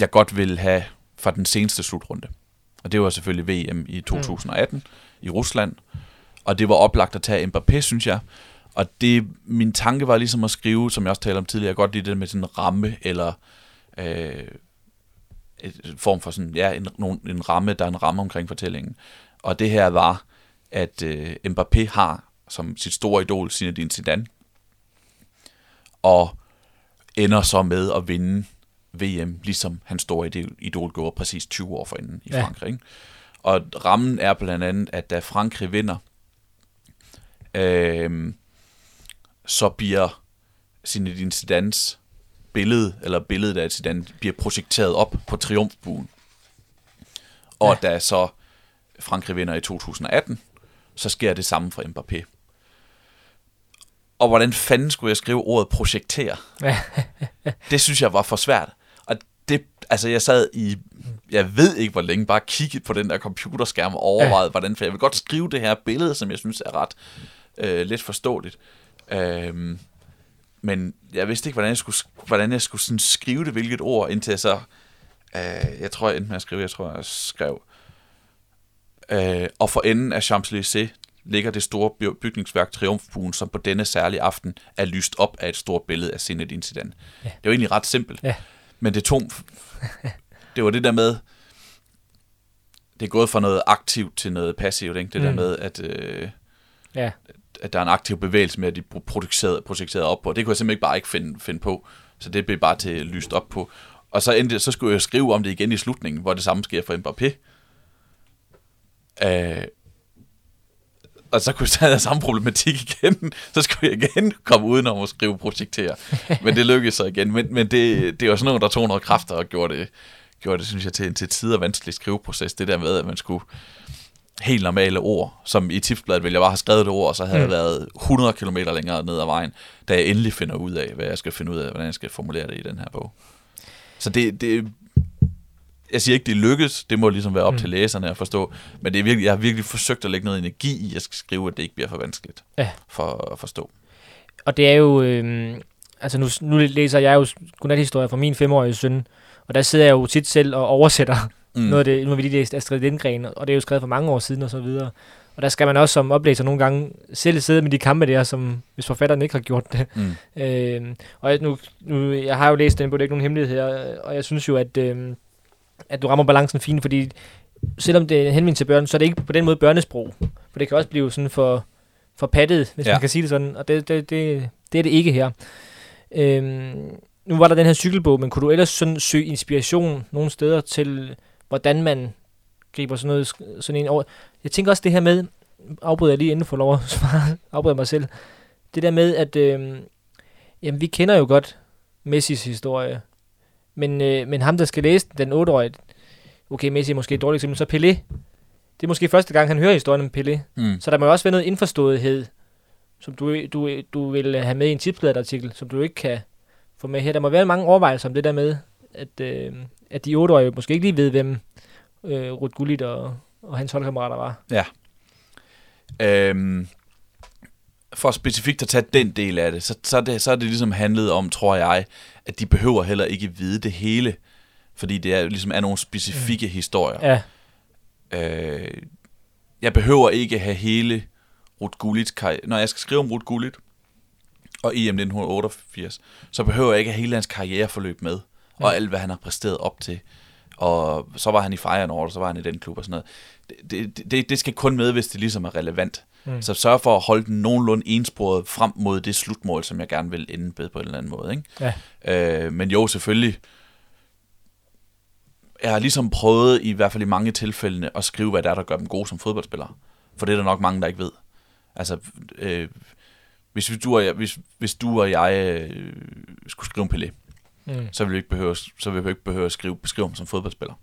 jeg godt vil have fra den seneste slutrunde. Og det var selvfølgelig VM i 2018 mm. i Rusland. Og det var oplagt at tage Mbappé, synes jeg. Og det, min tanke var ligesom at skrive, som jeg også talte om tidligere, jeg godt lide det med sådan en ramme, eller øh, et form for sådan, ja, en, nogen, en ramme, der er en ramme omkring fortællingen. Og det her var, at øh, Mbappé har som sit store idol Zinedine Zidane, og ender så med at vinde VM, ligesom hans store idol, idol gjorde præcis 20 år forinden i Ja. Frankrig. Ikke? Og rammen er blandt andet, at da Frankrig vinder, øh, så bliver Zinedine Zidanes billede, eller billedet af Zidane, bliver projekteret op på triumfbuen. Og ja. da så Frankrig vinder i 2018, så sker det samme for Mbappé. Og hvordan fanden skulle jeg skrive ordet projektere? Det synes jeg var for svært. Og det, altså jeg sad i, jeg ved ikke hvor længe, bare kigget på den der computerskærm og overvejede, hvordan, for jeg vil godt skrive det her billede, som jeg synes er ret øh, let forståeligt. Øhm, men jeg vidste ikke, hvordan jeg skulle, hvordan jeg skulle sådan skrive det, hvilket ord, indtil jeg så, øh, jeg tror jeg endte med at skrive, jeg tror jeg skrev, øh, og for enden af Champs-Élysées ligger det store by- bygningsværk Triumfbuen, som på denne særlige aften er lyst op af et stort billede af Zinedine Zidane. Ja. Det var egentlig ret simpelt, Ja. men det tog, det var det der med, det er gået fra noget aktivt til noget passivt, ikke? det mm. der med, at, øh, Ja at der er en aktiv bevægelse med, at de er projekterede op på. Det kunne jeg simpelthen ikke bare ikke finde, finde på, så det blev bare til lyst op på. Og så, endte, så skulle jeg skrive om det igen i slutningen, hvor det samme sker for Mbappé. Øh, og så kunne jeg have samme problematik igen. Så skulle jeg igen komme udenom at skrive projektere. Men det lykkedes så igen. Men, men det, det var sådan noget, der tog noget kræfter og gjorde det, gjorde det, synes jeg, til en til tider vanskelig skriveproces. Det der med, at man skulle helt normale ord, som i tipsbladet ville jeg bare have skrevet det ord, og så havde mm. jeg været 100 km længere ned ad vejen, da jeg endelig finder ud af, hvad jeg skal finde ud af, hvordan jeg skal formulere det i den her bog. Så det, det jeg siger ikke, det lykkes, det må ligesom være op mm. til læserne at forstå, men det er virkelig, jeg har virkelig forsøgt at lægge noget energi i, at jeg skal skrive, at det ikke bliver for vanskeligt Ja. for at forstå. Og det er jo... Øh, altså nu, nu læser jeg jo godnathistorier fra min femårige søn, og der sidder jeg jo tit selv og oversætter mm. noget af det. Nu har vi lige læst Astrid Lindgren, og det er jo skrevet for mange år siden og så videre. Og der skal man også som oplæser nogle gange selv sidde med de kampe der, som hvis forfatteren ikke har gjort det. Mm. Øh, og jeg, nu, nu, jeg har jo læst den, på det er ikke nogen hemmelighed her, og jeg synes jo, at, øh, at du rammer balancen fint, fordi selvom det er henvendt til børn, så er det ikke på den måde børnesprog. For det kan også blive sådan for, for pattet, hvis Ja. man kan sige det sådan, og det, det, det, det er det ikke her. Øhm, nu var der den her cykelbog, men kunne du ellers sådan søge inspiration nogle steder til, hvordan man griber sådan noget sådan en over? Jeg tænker også det her med, afbryder jeg lige inden for lov at svare, afbryder mig selv, det der med, at øhm, jamen, vi kender jo godt Messis historie, men, øh, men ham, der skal læse den, den 8-årige, okay, Messi er måske et dårligt eksempel, så Pelé, det er måske første gang, han hører historien om Pelé, Mm. så der må jo også være noget indforståethed, som du, du, du vil have med i en tipsbladet-artikel, som du ikke kan få med her. Der må være mange overvejelser om det der med, at, øh, at de 8-årige måske ikke lige ved, hvem øh, Ruth Gullit og, og hans holdkammerater var. Øhm, for specifikt at tage den del af det, så, så, det, så er det ligesom handlet om, tror jeg, at de behøver heller ikke vide det hele, fordi det er, ligesom er nogle specifikke mm. historier. Ja, Øh, jeg behøver ikke have hele Ruth Gullits karriere. Når jeg skal skrive om Ruth Gullit og EM 1988, så behøver jeg ikke have hele hans karriereforløb med, og Ja. alt, hvad han har præsteret op til. Og så var han i Feyenoord, og så var han i den klub og sådan noget. Det, det, det, det skal kun med, hvis det ligesom er relevant. Mm. Så sørg for at holde den nogenlunde ensporet frem mod det slutmål, som jeg gerne vil ende med på en eller anden måde. Ikke? Ja. Øh, men jo, selvfølgelig. Jeg har ligesom prøvet, i hvert fald i mange tilfælde, at skrive, hvad det er, der gør dem gode som fodboldspillere. For det er der nok mange, der ikke ved. Altså, øh, hvis, du og jeg, hvis, hvis du og jeg øh, skulle skrive om Pelé, mm. så vil vi ikke behøve, så vil vi ikke behøve at skrive, beskrive ham som fodboldspiller.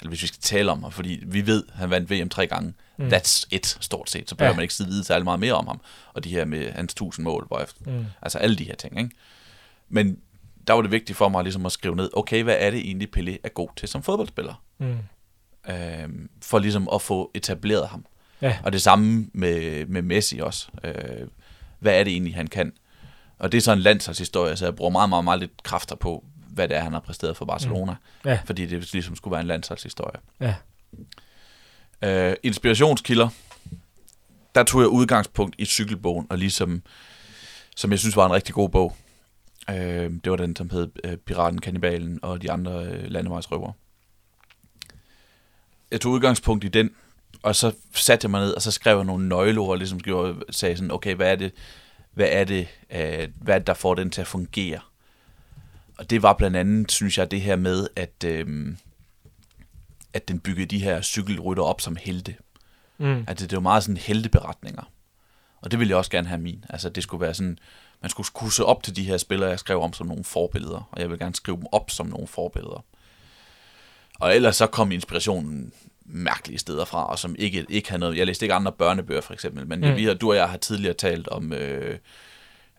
Eller hvis vi skal tale om ham, fordi vi ved, at han vandt VM tre gange. Mm. That's it, stort set. Så behøver Ja. man ikke sidde vide særlig meget mere om ham. Og de her med hans tusind mål, hvorefter. Mm. Altså alle de her ting, ikke? Men der var det vigtigt for mig ligesom at skrive ned, okay, hvad er det egentlig, Pelé er god til som fodboldspiller? Mm. Øhm, for ligesom at få etableret ham. Ja. Og det samme med, med Messi også. Øh, hvad er det egentlig, han kan? Og det er så en landsholdshistorie, så jeg bruger meget, meget, meget lidt kræfter på, hvad det er, han har præsteret for Barcelona. Mm. Ja. Fordi det ligesom skulle være en landsholdshistorie. Ja. Øh, inspirationskilder. Der tog jeg udgangspunkt i cykelbogen, og ligesom, som jeg synes var en rigtig god bog. Øh, det var den, som hed øh, Piraten, Kannibalen og de andre øh, landevejsrøver. Jeg tog udgangspunkt i den, og så satte jeg mig ned, og så skrev jeg nogle nøgleord, ligesom gjorde, sagde sådan, okay, hvad er det, hvad er det, øh, hvad er det, der får den til at fungere? Og det var blandt andet, synes jeg, det her med, at, øh, at den byggede de her cykelrytter op som helte. Mm. Altså, det var meget sådan helteberetninger. Og det ville jeg også gerne have min. Altså, det skulle være sådan, man skulle kunne se op til de her spillere, jeg skrev om som nogle forbilleder. Og jeg vil gerne skrive dem op som nogle forbilleder. Og ellers så kom inspirationen mærkelige steder fra, og som ikke, ikke havde noget... Jeg læste ikke andre børnebøger, for eksempel, men Mm. vi har, du og jeg har tidligere talt om, øh,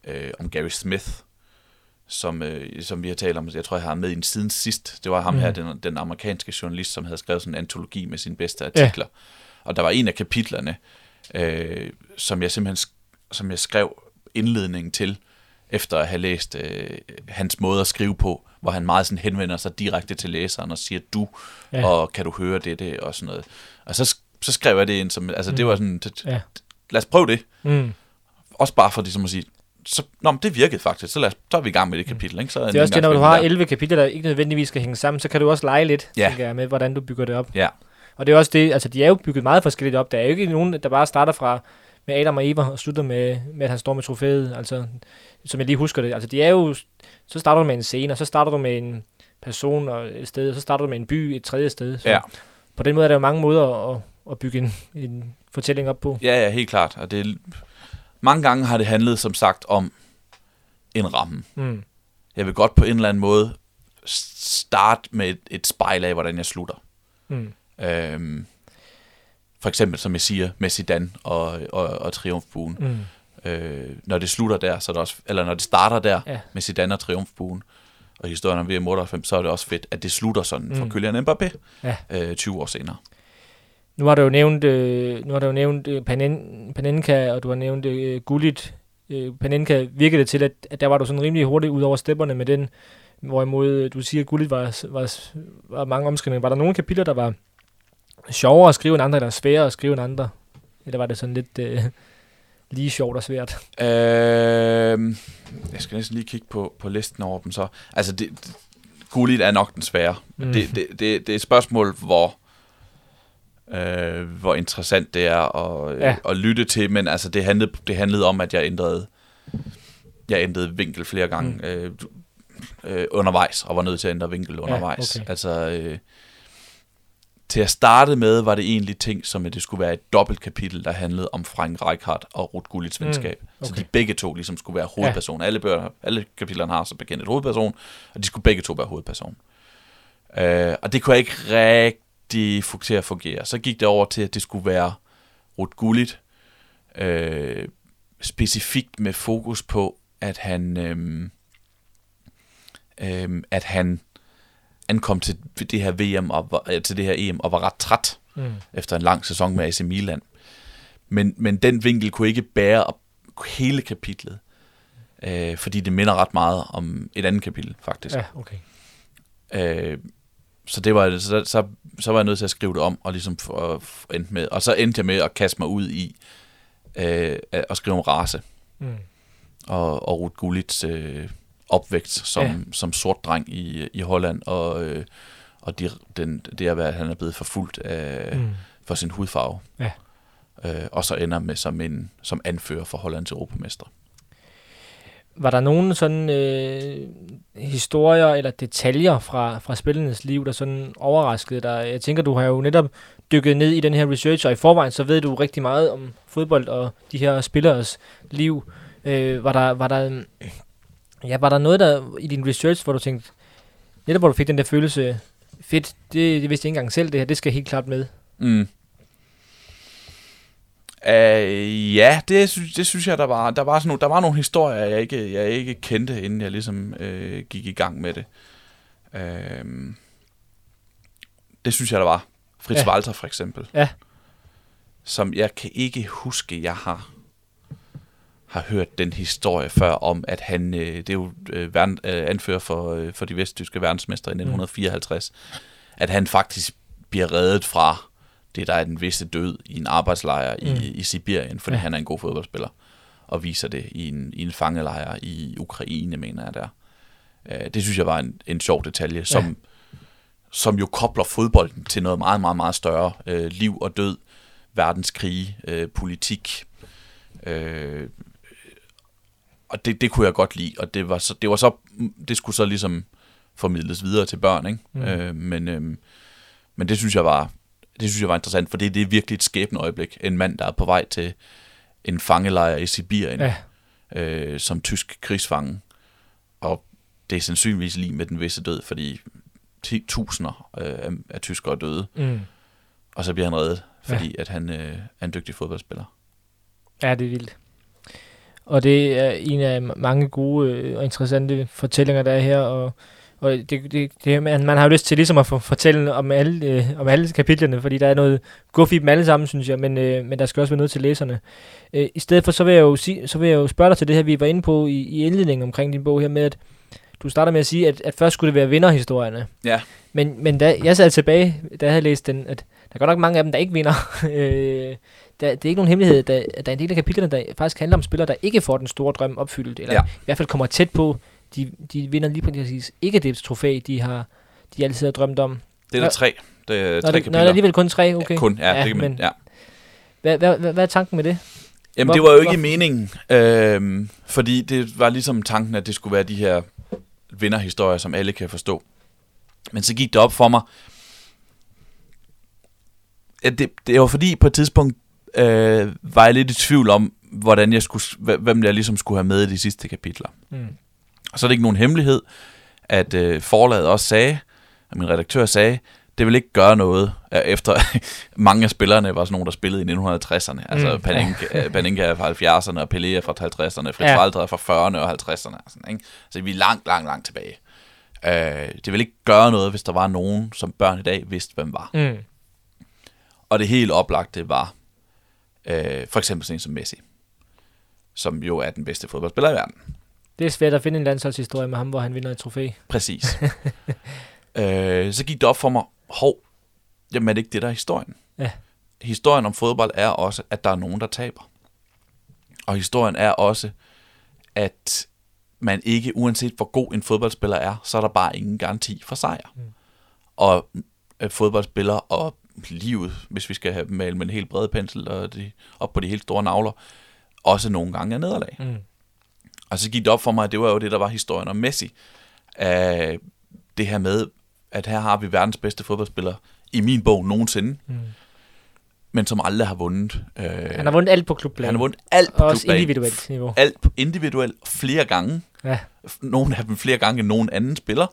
øh, om Gary Smith, som, øh, som vi har talt om, jeg tror, jeg har med i en siden sidst. Det var ham Mm. her, den, den amerikanske journalist, som havde skrevet sådan en antologi med sine bedste artikler. Ja. Og der var en af kapitlerne, øh, som jeg simpelthen som jeg skrev indledningen til, efter at have læst øh, hans måde at skrive på, hvor han meget sådan henvender sig direkte til læseren og siger du, Ja. og kan du høre det, det og sådan noget. Og så, så skrev jeg det ind som, altså mm. det var sådan, det, Ja. lad os prøve det. Mm. Også bare for ligesom at sige, så, nå, men det virkede faktisk, så, lad os, så er vi i gang med det kapitel. Ikke? Så Det er også det, når du har der. 11 kapitler, der ikke nødvendigvis skal hænge sammen, så kan du også lege lidt, Ja. tænker jeg, med, hvordan du bygger det op. Ja, Og det er også det, altså de er jo bygget meget forskelligt op. Der er jo ikke nogen, der bare starter fra med Adam og Eva og slutter med, med at han står med trofæet, altså, som jeg lige husker det. Altså de er jo, så starter du med en scene, og så starter du med en person og et sted, og så starter du med en by et tredje sted. Så ja. på den måde er der jo mange måder at, at bygge en, en fortælling op på. Ja, ja, helt klart. Og det, er- mange gange har det handlet, som sagt, om en ramme. Mm. Jeg vil godt på en eller anden måde starte med et, et spejl af, hvordan jeg slutter. Mm. Øhm, for eksempel, som jeg siger, med Zidane og, og, og Triumfbuen. Mm. Øh, når det slutter der, så er det også, eller når det starter der Ja. med Zidane og Triumfbuen, og historien om VM 98, så er det også fedt, at det slutter sådan for Mm. Kylian Mbappé Ja. øh, 20 år senere. Nu har du jo nævnt, øh, nu har du jo nævnt øh, Panen, Panenka, og du har nævnt øh, Gullit. Øh, Panenka virkede det til, at, at der var du sådan rimelig hurtigt ud over stepperne med den, hvorimod øh, du siger, at Gullit var, var, var mange omskrivninger. Var der nogle kapitler, der var sjovere at skrive end andre, eller sværere at skrive end andre? Eller var det sådan lidt øh, lige sjovt og svært? Øh, jeg skal næsten lige kigge på, på listen over dem så. Altså, det, det, Gullit er nok den svære. Mm. Det, det, det, det er et spørgsmål, hvor, øh, hvor interessant det er at, Ja. ja. at lytte til, men altså, det handlede, det handlede om, at jeg ændrede, jeg ændrede vinkel flere gange Mm. øh, øh, undervejs, og var nødt til at ændre vinkel undervejs. okay. Altså, øh, til at starte med, var det egentlig ting, som at det skulle være et dobbelt kapitel, der handlede om Frank Rijkaard og Ruth Gullits venskab. Mm, okay. Så de begge to ligesom skulle være hovedpersoner. Ja. Alle, bøger, alle kapitlerne har så bekendt et hovedperson, og de skulle begge to være hovedperson. Øh, og det kunne jeg ikke rigtig få til at fungere. Så gik det over til, at det skulle være Ruth Gullit, øh, specifikt med fokus på, at han, øh, øh, at han ankom til det her VM og var, øh, til det her EM og var ret træt Mm. efter en lang sæson med AC Milan. Men, men den vinkel kunne ikke bære op hele kapitlet, øh, fordi det minder ret meget om et andet kapitel, faktisk. Ja, okay. Øh, så det var så, så, så var jeg nødt til at skrive det om og ligesom for, for endte med og så endte jeg med at kaste mig ud i øh, at at skrive om race Mm. og, og Ruth Gullits øh, opvækst som, Ja. som sort dreng i, i Holland og øh, og de, den, det at være, at han er blevet forfulgt af, Mm. for sin hudfarve. Ja. Øh, og så ender med som en som anfører for Hollands europamester. Var der nogen sådan øh, historier eller detaljer fra, fra spillernes liv, der sådan overraskede dig? Jeg tænker, du har jo netop dykket ned i den her research, og i forvejen så ved du rigtig meget om fodbold og de her spilleres liv. Øh, var, der, var, der, ja, var der noget der i din research, hvor du tænkte, netop hvor du fik den der følelse, fedt, det, det vidste jeg ikke engang selv, det her, det skal helt klart med. Mm. Uh, ja, det synes, det synes jeg, der var. Der var, sådan nogle, der var nogle historier, jeg ikke, jeg ikke kendte, inden jeg ligesom øh, gik i gang med det. Uh, det synes jeg, der var. Fritz ja. Walter for eksempel. Ja. Som jeg kan ikke huske, jeg har har hørt den historie før om, at han, øh, det er jo øh, verden, øh, anfører for, øh, for de vesttyske verdensmestre i 1954, at han faktisk bliver reddet fra det, der er den visse død i en arbejdslejr mm. Mm. i, i Sibirien, fordi ja. han er en god fodboldspiller, og viser det i en, i en fangelejr i Ukraine, mener jeg der. Øh, det synes jeg var en, en sjov detalje, som, Ja. som jo kobler fodbolden til noget meget, meget, meget større. Øh, liv og død, verdenskrige, øh, politik. Øh, og det, det kunne jeg godt lide, og det var så, det var så, det skulle så ligesom formidles videre til børn, ikke? Mm. Øh, men, øh, men det synes jeg var, det synes jeg var interessant, for det, det er virkelig et skæbne øjeblik. En mand, der er på vej til en fangelejr i Sibirien, Ja, øh, som tysk krigsfange. Og det er sandsynligvis lige med den visse død, fordi 10.000 øh, af, af tyskere er døde, mm. og så bliver han reddet, fordi ja. at han øh, er en dygtig fodboldspiller. Ja, det er vildt. Og det er en af mange gode øh, og interessante fortællinger, der er her, og, og det, det, det, man, man har jo lyst til ligesom at få fortælle om alle, øh, om alle kapitlerne, fordi der er noget guf i dem alle sammen, synes jeg, men, øh, men der skal også være noget til læserne. Øh, I stedet for, så vil, jeg jo sige, så vil jeg jo spørge dig til det her, vi var inde på i, i indledningen omkring din bog her med, at du starter med at sige, at, at først skulle det være vinderhistorierne. Ja. Men, men da jeg sad tilbage, da jeg havde læst den, at der er godt nok mange af dem, der ikke vinder. øh, der, det er ikke nogen hemmelighed, der, der er en del af kapitlerne, der faktisk handler om spillere, der ikke får den store drøm opfyldt, eller Ja. i hvert fald kommer tæt på. De, de vinder lige præcis ikke det trofæ, de har de altid har drømt om. Det er der tre, det er Nå, tre det, nå, kapitler. er det alligevel kun tre, okay. Ja, kun, ja, Ja, det kan man, men- ja. Hvad, hvad, hvad, hvad er tanken med det? Jamen, Hvor- det var jo ikke hvor- meningen, øh, fordi det var ligesom tanken, at det skulle være de her vinderhistorier, som alle kan forstå. Men så gik det op for mig, at det, det var fordi på et tidspunkt øh, var jeg lidt i tvivl om, hvordan jeg skulle, hv- hvem jeg ligesom skulle have med i de sidste kapitler. Mm. Og så er det ikke nogen hemmelighed, at øh, forlaget også sagde, at min redaktør sagde, det vil ikke gøre noget, øh, efter mange af spillerne var sådan nogle, der spillede i 1960'erne. Altså Mm. Panenka, Panenka er fra 70'erne, og Pelé er fra 50'erne, Fritz Ja. Walter er fra 40'erne og 50'erne. og Sådan, ikke? Så vi er langt, langt, langt tilbage. Øh, det vil ikke gøre noget, hvis der var nogen, som børn i dag vidste, hvem var. Mm. Og det helt oplagte var øh, for eksempel sådan en som Messi, som jo er den bedste fodboldspiller i verden. Det er svært at finde en landsholdshistorie med ham, hvor han vinder et trofæ. Præcis. øh, så gik det op for mig, hov, jamen er det ikke det, der er historien? Ja. Historien om fodbold er også, at der er nogen, der taber. Og historien er også, at man ikke, uanset hvor god en fodboldspiller er, så er der bare ingen garanti for sejr. Mm. Og øh, fodboldspillere og livet, hvis vi skal have malet med en helt bred pensel og de, op på de helt store navler, også nogle gange er nederlag. Mm. Og så gik det op for mig, at det var jo det, der var historien om Messi. Uh, det her med, at her har vi verdens bedste fodboldspiller i min bog nogensinde, Mm. men som aldrig har vundet. Uh, Han har vundet alt på klubplan. han har vundet alt på Og også klubplan. individuelt niveau. Alt på individuelt flere gange. Ja. Nogle af dem flere gange end nogen anden spiller.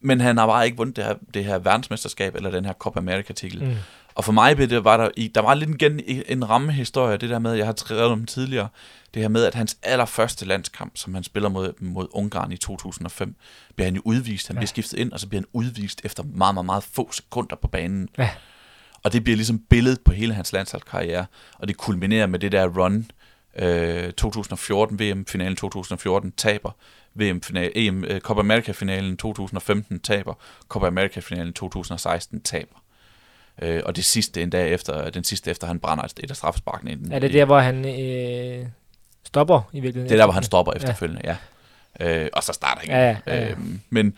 Men han har bare ikke vundet det her, det her verdensmesterskab, eller den her Copa America-titel. Mm. Og for mig blev det, var der, der var lidt igen en rammehistorie, det der med, jeg har skrevet om tidligere, det her med, at hans allerførste landskamp, som han spiller mod, mod Ungarn i 2005, bliver han jo udvist. Han Ja. bliver skiftet ind, og så bliver han udvist efter meget, meget, meget få sekunder på banen. Ja. Og det bliver ligesom billedet på hele hans landsholdskarriere, og det kulminerer med det der run, øh, 2014, VM-finalen 2014, taber, VM-finale, EM, øh, Copa America-finalen 2015 taber, Copa America-finalen 2016 taber. Øh, og det sidste en dag efter, den sidste efter, han brænder et, af straffesparkene. Er det der, hvor han øh, stopper i virkeligheden? Det er der, hvor han stopper efterfølgende, ja. ja. Øh, og så starter igen. Ja, ja, ja, ja. Øh, men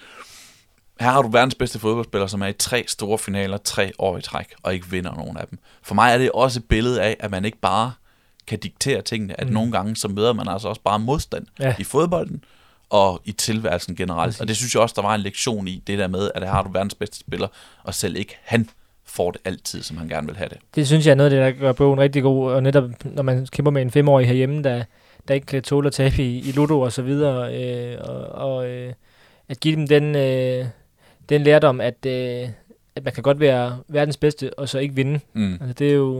her har du verdens bedste fodboldspiller, som er i tre store finaler, tre år i træk, og ikke vinder nogen af dem. For mig er det også et billede af, at man ikke bare kan diktere tingene, at Mm. nogle gange så møder man altså også bare modstand Ja. i fodbolden og i tilværelsen generelt. Præcis. Og det synes jeg også, der var en lektion i, det der med, at har du verdens bedste spiller, og selv ikke han får det altid, som han gerne vil have det. Det synes jeg er noget af det, der gør bogen rigtig god, og netop når man kæmper med en femårig herhjemme, der, der ikke kan tåle at tabe i, i Ludo og så videre, øh, og, og øh, at give dem den, øh, den lærdom, at, øh, at man kan godt være verdens bedste, og så ikke vinde. Mm. Altså, det er jo,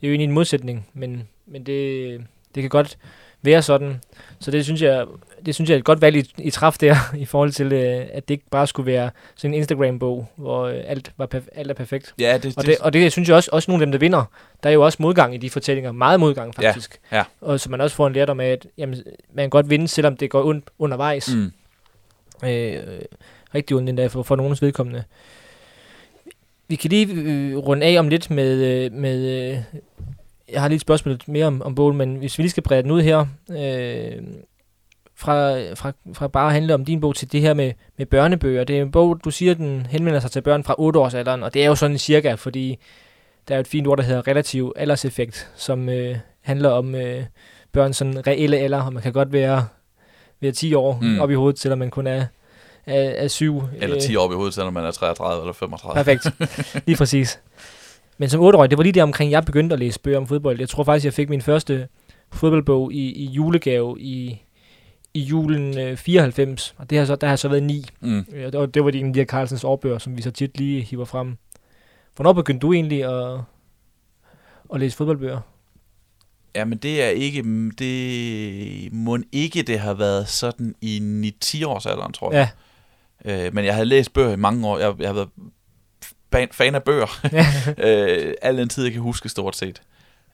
det er jo egentlig en modsætning, men, men det, det kan godt være sådan. Så det synes jeg, det synes jeg er et godt valg, I, I traf der, i forhold til, øh, at det ikke bare skulle være sådan en Instagram-bog, hvor øh, alt, var perf- alt er perfekt. Ja, det, Og det, og det synes jeg også, også nogle af dem, der vinder, der er jo også modgang i de fortællinger. Meget modgang, Ja, faktisk. ja. Og så man også får en lærdom af, at jamen, man kan godt vinde, selvom det går ondt undervejs. mm. Øh, rigtig ondt endda for, for nogens vedkommende. Vi kan lige øh, runde af om lidt med... Øh, med øh, jeg har lige et spørgsmål mere om, om bogen, men hvis vi lige skal brede den ud her, øh, fra, fra, fra bare at handle om din bog til det her med, med børnebøger. Det er en bog, du siger, den henvender sig til børn fra 8 års alderen, og det er jo sådan cirka, fordi der er et fint ord, der hedder relativ alderseffekt, som øh, handler om øh, børn sådan reelle alder, og man kan godt være, være 10 år Mm. mm. op i hovedet, selvom man kun er, er, er 7. Eller 10 år op i hovedet, selvom man er 33 eller 35. Perfekt. Lige præcis. Men som 8-årig, det var lige der omkring, jeg begyndte at læse bøger om fodbold. Jeg tror faktisk, jeg fik min første fodboldbog i, i julegave i, i julen øh, 94. Og det har så, der har så været 9. Mm. Øh, Og det var de Elia Carlsens årbøger, som vi så tit lige hiver frem. Hvornår begyndte du egentlig at, at læse fodboldbøger? Ja, men det er ikke, det må ikke det har været sådan i 9-10 års alderen, tror jeg. Ja, Øh, men jeg havde læst bøger i mange år. Jeg, jeg har været fan, af bøger. øh, al den tid, jeg kan huske stort set.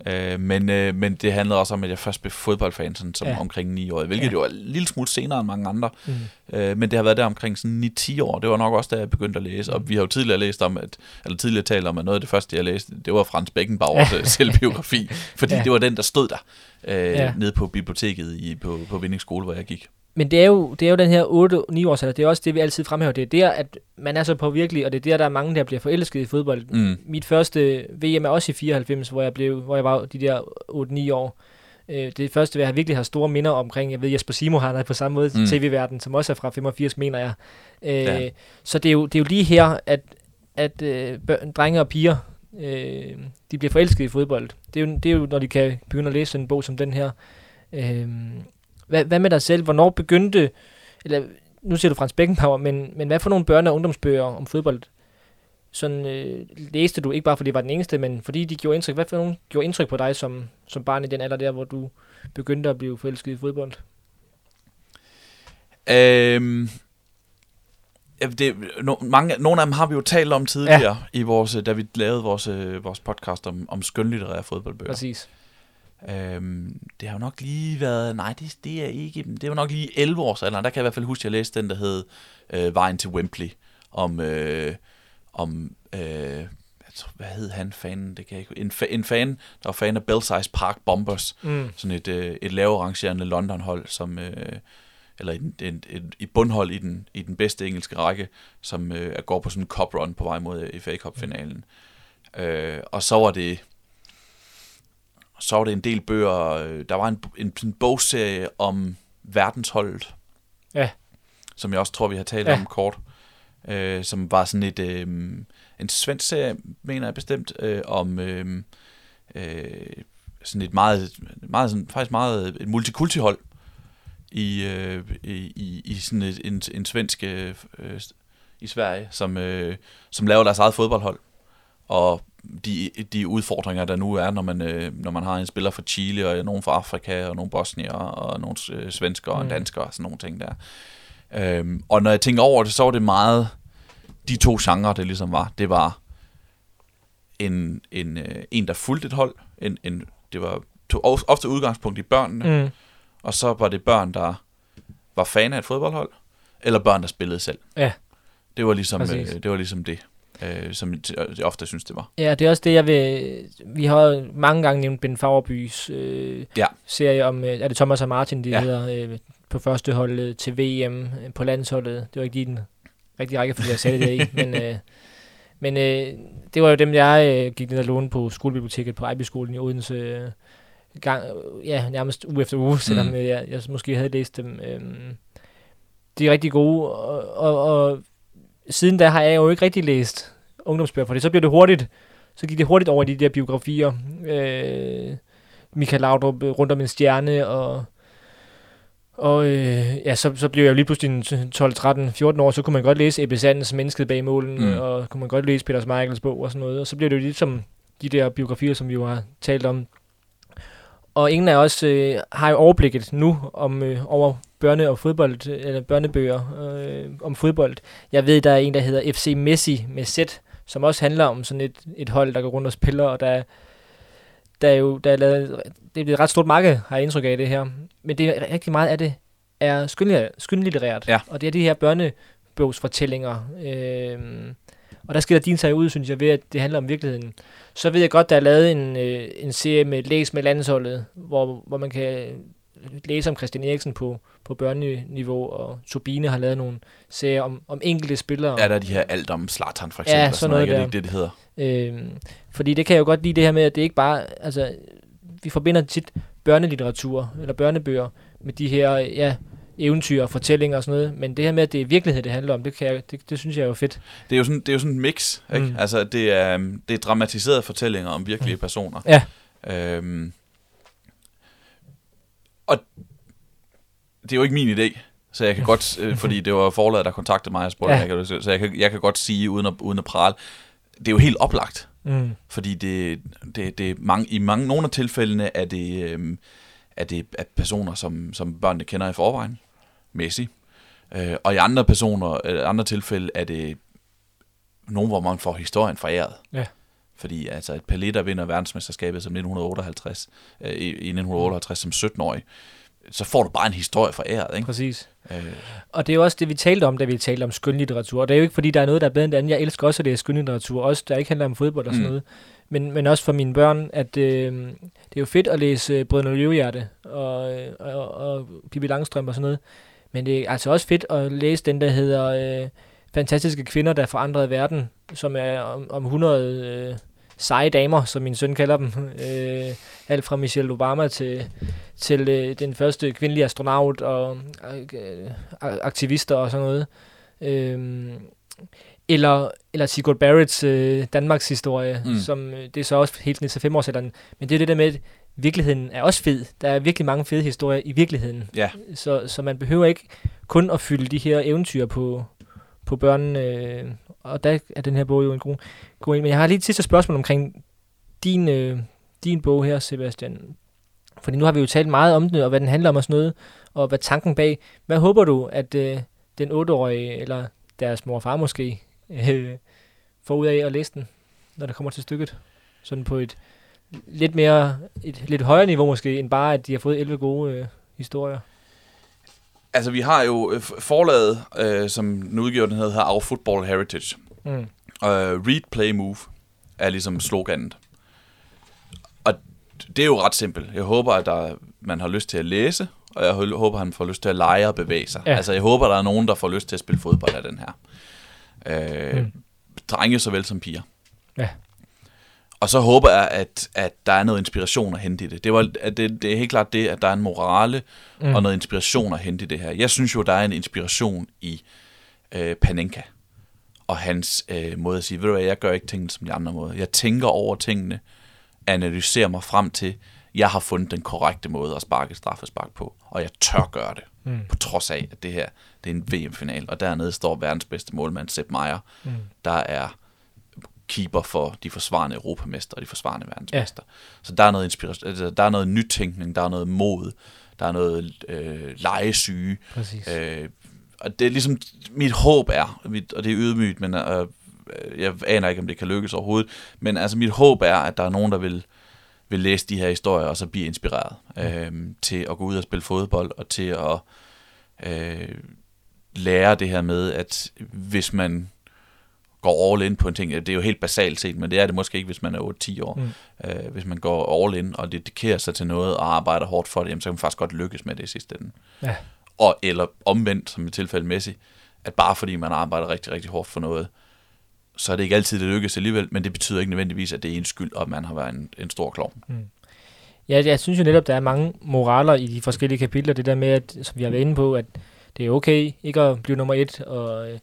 Øh, men, øh, men det handlede også om, at jeg først blev fodboldfan sådan, som Ja. omkring 9 år, hvilket Ja. jo er en lille smule senere end mange andre. Mm. Øh, men det har været der omkring sådan 9-10 år. Det var nok også, da jeg begyndte at læse. Og Mm. vi har jo tidligere læst om, at, eller tidligere talt om, at noget af det første, jeg læste, det var Frans Beckenbauers ja. selvbiografi. Fordi Ja. det var den, der stod der øh, Ja. ja. nede på biblioteket i, på, på Vindings skole, hvor jeg gik. Men det er jo, det er jo den her 8-9 års alder, det er også det, vi altid fremhæver. Det er der, at man er så påvirkelig, og det er der, der er mange, der bliver forelsket i fodbold. Mm. Mit første VM er også i 94, hvor jeg, blev, hvor jeg var de der 8-9 år. Øh, det første, jeg virkelig har store minder omkring, jeg ved, Jesper Simo har der på samme måde, mm. Tv-verden, som også er fra 85, mener jeg. Øh, Ja. Så det er, jo, det er jo lige her, at, at øh, børn, drenge og piger, øh, de bliver forelsket i fodbold. Det er, jo, det er jo, når de kan begynde at læse en bog som den her. Øh, hvad, hvad med dig selv? Hvornår begyndte, eller nu siger du Frans Beckenbauer, men, men hvad for nogle børne- og ungdomsbøger om fodbold sådan, øh, læste du, ikke bare fordi det var den eneste, men fordi de gjorde indtryk. Hvad for nogle gjorde indtryk på dig som, som barn i den alder der, hvor du begyndte at blive forelsket i fodbold? Øhm, det, no, mange, nogle af dem har vi jo talt om tidligere, ja. i vores, da vi lavede vores, øh, vores podcast om, om skønlitterære fodboldbøger. Præcis. Øhm, det har jo nok lige været, nej, det, det er ikke, det var nok lige 11 års alderen. Der kan jeg i hvert fald huske, at jeg læste den, der hed øh, Vejen til Wembley, om, øh, om øh, tror, hvad hed han, fanen? Det kan jeg ikke, en, fa- en fan, der var fan af Belsize Park Bombers, Mm. sådan et, øh, et lavere London-hold, som, øh, eller et, et, et, et bundhold i den, i den bedste engelske række, som øh, går på sådan en cup run på vej mod FA Cup-finalen. Øh, og så var det så var det en del bøger. øh, Der var en, en, en bogserie om verdensholdet. Ja. Som jeg også tror, vi har talt Ja. om kort. Øh, som var sådan et, øh, en svensk serie, mener jeg bestemt, øh, om øh, øh, sådan et meget, meget sådan, faktisk meget et multikultihold i, øh, i, i, i sådan et, en, en svensk øh, øh, i Sverige, som, øh, som laver deres eget fodboldhold. Og de, de udfordringer, der nu er, når man, øh, når man har en spiller fra Chile, og nogen fra Afrika, og nogle bosnier, og nogle øh, svensker, og en Mm. dansker, og sådan nogle ting der. Øhm, og når jeg tænker over det, så var det meget de to genrer, det ligesom var. Det var en, en, øh, en der fulgte et hold. En, en, det var tog of- ofte udgangspunkt i børnene, Mm. og så var det børn, der var fan af et fodboldhold, eller børn, der spillede selv. Ja. Det var ligesom, Præcis. øh, det, var ligesom det, øh, som jeg jeg ofte synes, det var. Ja, det er også det, jeg vil... Vi har mange gange nævnt Ben Fagerbys øh, Ja. serie om... Øh, er det Thomas og Martin, de Ja. hedder, øh, på første hold øh, til VM øh, på landsholdet. Det var ikke lige den rigtige rækkefølge, jeg sagde det der i, men... Øh, men øh, det var jo dem, jeg øh, gik ned og låne på skolebiblioteket på Ejby-skolen i Odense. Øh, gang, øh, ja, nærmest uge efter uge, selvom Mm. mm. jeg, jeg måske havde læst dem. Øh, de er rigtig gode, og, og, og siden da har jeg jo ikke rigtig læst ungdomsbøger, for det så bliver det hurtigt, så gik det hurtigt over i de der biografier. Øh, Michael Laudrup øh, rundt om en stjerne, og, og øh, ja, så, så blev jeg jo lige pludselig en 12, 13, 14 år, så kunne man godt læse Ebbe Sandens Mennesket bag målen, Mm. og kunne man godt læse Peter Michaels bog og sådan noget, og så blev det jo ligesom de der biografier, som vi jo har talt om. Og ingen af os øh, har jo overblikket nu om øh, over børne- og fodbold, eller børnebøger øh, om fodbold. Jeg ved, der er en, der hedder FC Messi med Z, som også handler om sådan et, et hold, der går rundt og spiller, og der, der er jo der er lavet, det er et ret stort marked, har jeg indtryk af det her. Men det er rigtig meget af det er skønlitterært, Ja. og det er de her børnebogsfortællinger. Øh, og der skiller din sig ud, synes jeg, ved at det handler om virkeligheden. Så ved jeg godt, der er lavet en, øh, en serie med Læs med landsholdet, hvor, hvor man kan læse om Christian Eriksen på, på børneniveau, og Turbine har lavet nogle serier om, om enkelte spillere. Er der de her alt om Zlatan for Ja, eksempel? og sådan noget Er det der. ikke det, det hedder? Øhm, fordi det kan jeg jo godt lide det her med, at det ikke bare, altså, vi forbinder tit børnelitteratur, eller børnebøger, med de her, ja, eventyr og fortællinger og sådan noget, men det her med, at det er virkelighed, det handler om, det, kan jeg, det, det synes jeg er jo fedt. Det er jo sådan, det er jo sådan en mix, ikke? Mm. Altså, det er, øhm, det er dramatiserede fortællinger om virkelige Mm. personer. Ja. Øhm, og det er jo ikke min idé, så jeg kan godt, øh, fordi det var forladet, der kontaktede mig og spurgte, Ja. jeg kan, så jeg kan, jeg kan godt sige, uden at, uden at prale, det er jo helt oplagt, Mm. fordi det, det, det mange, i mange, nogle af tilfældene er det, øhm, er det er personer, som, som børnene kender i forvejen, Messi, øh, og i andre personer, øh, andre tilfælde er det nogen, hvor man får historien foræret. Ja. Fordi altså et Pelé, der vinder verdensmesterskabet som 1958, øh, i, i 1958 som 17-årig, så får du bare en historie foræret, ikke? Præcis. Øh, Og det er jo også det, vi talte om, da vi talte om skønlitteratur. Og det er jo ikke, fordi der er noget, der er bedre end det andet. Jeg elsker også, at det er skønlitteratur, også der ikke handler om fodbold og sådan Mm. noget. Men, men også for mine børn, at øh, det er jo fedt at læse øh, Brødrene Løvehjerte og, øh, og, og Pippi Langstrøm og sådan noget. Men det er altså også fedt at læse den, der hedder øh, Fantastiske Kvinder, der forandrede verden, som er om, om 100 øh, seje damer, som min søn kalder dem. Øh, alt fra Michelle Obama til, til øh, den første kvindelige astronaut og øh, aktivister og sådan noget. Øhm, eller, eller Sigurd Barretts øh, Danmarks historie, Mm. som øh, det er så også helt ned til femårsalderen. Men det er det der med, virkeligheden er også fed. Der er virkelig mange fede historier i virkeligheden. Ja. Så, så man behøver ikke kun at fylde de her eventyr på, på børnene. Øh, og der er den her bog jo en god, god en. Men jeg har lige et sidste spørgsmål omkring din, øh, din bog her, Sebastian. Fordi nu har vi jo talt meget om den, og hvad den handler om og sådan noget, og hvad tanken bag. Hvad håber du, at øh, den 8-årige, eller deres mor og far måske, øh, får ud af at læse den, når det kommer til stykket? Sådan på et lidt mere, et lidt højere niveau måske, end bare, at de har fået 11 gode øh, historier. Altså, vi har jo øh, forlaget, øh, som den udgiver, den hedder Our Football Heritage. Mm. Og read, play, move er ligesom sloganet. Og det er jo ret simpelt. Jeg håber, at der, man har lyst til at læse, og jeg hå- håber, han får lyst til at lege og bevæge sig. Ja. Altså, jeg håber, der er nogen, der får lyst til at spille fodbold af den her. Øh, mm. Drenge såvel som piger. Ja. Og så håber jeg, at, at der er noget inspiration at hente i det. Det, var, at det, det er helt klart det, at der er en morale Mm. og noget inspiration at hente i det her. Jeg synes jo, der er en inspiration i øh, Panenka og hans øh, måde at sige, ved du hvad, jeg gør ikke tingene som de andre måder. Jeg tænker over tingene, analyserer mig frem til, jeg har fundet den korrekte måde at sparke straffespark på, og jeg tør gøre det, Mm. på trods af, at det her det er en VM-final, og dernede står verdens bedste målmand, Sepp Meier, Mm. der er keeper for de forsvarende europamester og de forsvarende verdensmester. Ja. Så der er noget inspiration, altså, der er noget nytænkning, der er noget mod, der er noget øh, legesyge, Præcis. Øh, og det er ligesom, mit håb er, mit, og det er ydmygt, men øh, jeg aner ikke, om det kan lykkes overhovedet, men altså mit håb er, at der er nogen, der vil, vil læse de her historier, og så blive inspireret øh, til at gå ud og spille fodbold, og til at øh, lære det her med, at hvis man går all in på en ting, det er jo helt basalt set, men det er det måske ikke, hvis man er 8-10 år. Mm. Mm. Øh, hvis man går all in og dedikerer sig til noget og arbejder hårdt for det, jamen, så kan man faktisk godt lykkes med det i sidste ende. Ja. Og, eller omvendt, som i tilfælde Messi, at bare fordi man arbejder rigtig, rigtig hårdt for noget, så er det ikke altid, det lykkes alligevel, men det betyder ikke nødvendigvis, at det er en skyld, og at man har været en, en stor klovn. Ja, jeg synes jo netop, der er mange moraler i de forskellige kapitler. Det der med, at, som vi har været inde på, at det er okay ikke at blive nummer et, og øh,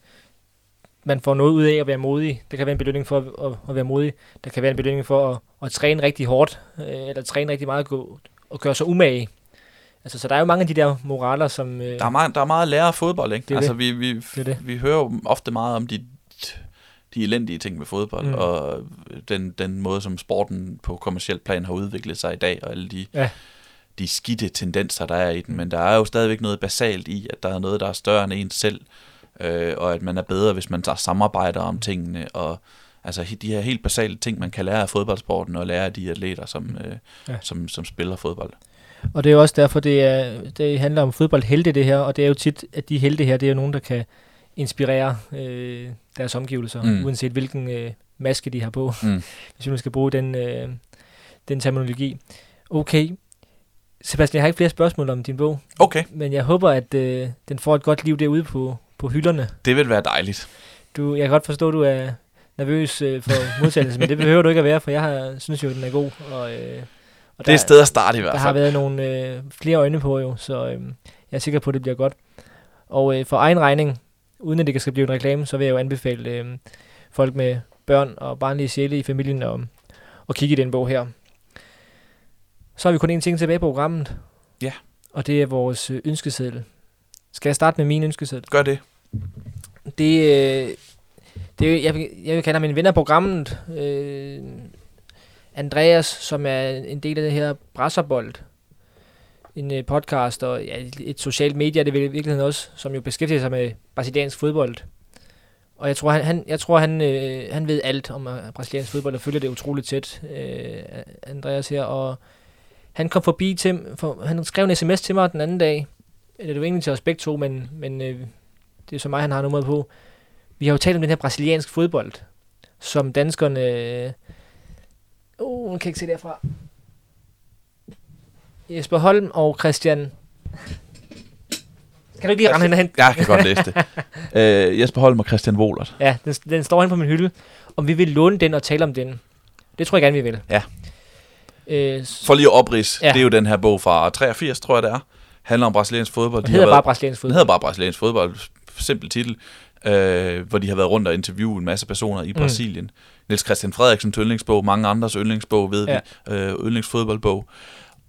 man får noget ud af at være modig. Det kan være en belønning for at, at, være modig. Der kan være en belønning for at, at træne rigtig hårdt, øh, eller træne rigtig meget gå, og gøre sig umage. Altså, så der er jo mange af de der moraler, som... Øh, Der er meget, der er meget at lære af fodbold, ikke? Det altså, det. Vi, vi, Det det. vi hører jo ofte meget om de, de elendige ting ved fodbold, mm. og den, den måde, som sporten på kommersiel plan har udviklet sig i dag, og alle de, Ja. de skidte tendenser, der er i den. Men der er jo stadigvæk noget basalt i, at der er noget, der er større end en selv, øh, og at man er bedre, hvis man tager samarbejder om tingene, og altså de her helt basale ting, man kan lære af fodboldsporten, og lære af de atleter, som, øh, Ja. som, som spiller fodbold. Og det er jo også derfor, det, er, det handler om fodboldhelte, det her. Og det er jo tit, at de helte her, det er jo nogen, der kan inspirere øh, deres omgivelser, mm. Uanset hvilken øh, maske de har på, Mm. hvis vi nu skal bruge den, øh, den terminologi. Okay. Sebastian, jeg har ikke flere spørgsmål om din bog, Okay, men jeg håber, at øh, den får et godt liv derude på, på hylderne. det vil være dejligt. Du, jeg kan godt forstå, at du er nervøs øh, for modtagelsen, men det behøver du ikke at være, for jeg har, synes jo, at den er god. Og, øh, og Det er et sted at starte i hvert der fald. har været nogle øh, flere øjne på jo, så øh, jeg er sikker på, at det bliver godt. Og øh, for egen regning, uden at det skal blive en reklame, så vil jeg jo anbefale øh, folk med børn og barnlige sjæle i familien at, at kigge i den bog her. Så har vi kun én ting tilbage på programmet. Ja. Og det er vores øh, ønskeseddel. Skal jeg starte med min ønskeseddel? Gør det. Det, øh, det er, jeg, vil- jeg vil kalde ham en programmet. Øh, Andreas, som er en del af det her Brasserbold. En øh, podcast og ja, et, socialt medie, er det i virkeligheden også, som jo beskæftiger sig med brasiliansk fodbold. Og jeg tror, han, han, jeg tror, han, øh, han ved alt om øh, brasiliansk fodbold og følger det utroligt tæt, øh, Andreas her. Og han kom forbi til, for, han skrev en sms til mig den anden dag. Eller det var egentlig til os begge to, men, men øh, det er så mig, han har nummeret på. Vi har jo talt om den her brasiliansk fodbold, som danskerne... Øh, uh, jeg kan ikke se derfra. Jesper Holm og Christian... Kan du ikke lige rende hen? Jeg kan godt læse det. øh, Jesper Holm og Christian Wohlert. Ja, den, den står hen på min hylde. Om vi vil låne den og tale om den. Det tror jeg gerne, vi vil. Ja. Øh, For lige at oprids, ja. det er jo den her bog fra 83, tror jeg det er. Handler om brasiliansk fodbold. og De hedder har bare været- brasiliansk Den fodbold. hedder bare brasiliansk fodbold. Simpel titel. øh, hvor de har været rundt og interviewet en masse personer i Brasilien. Mm. Niels Christian Frederiksen yndlingsbog, mange andres yndlingsbog, ved Ja. vi, øh, yndlingsfodboldbog.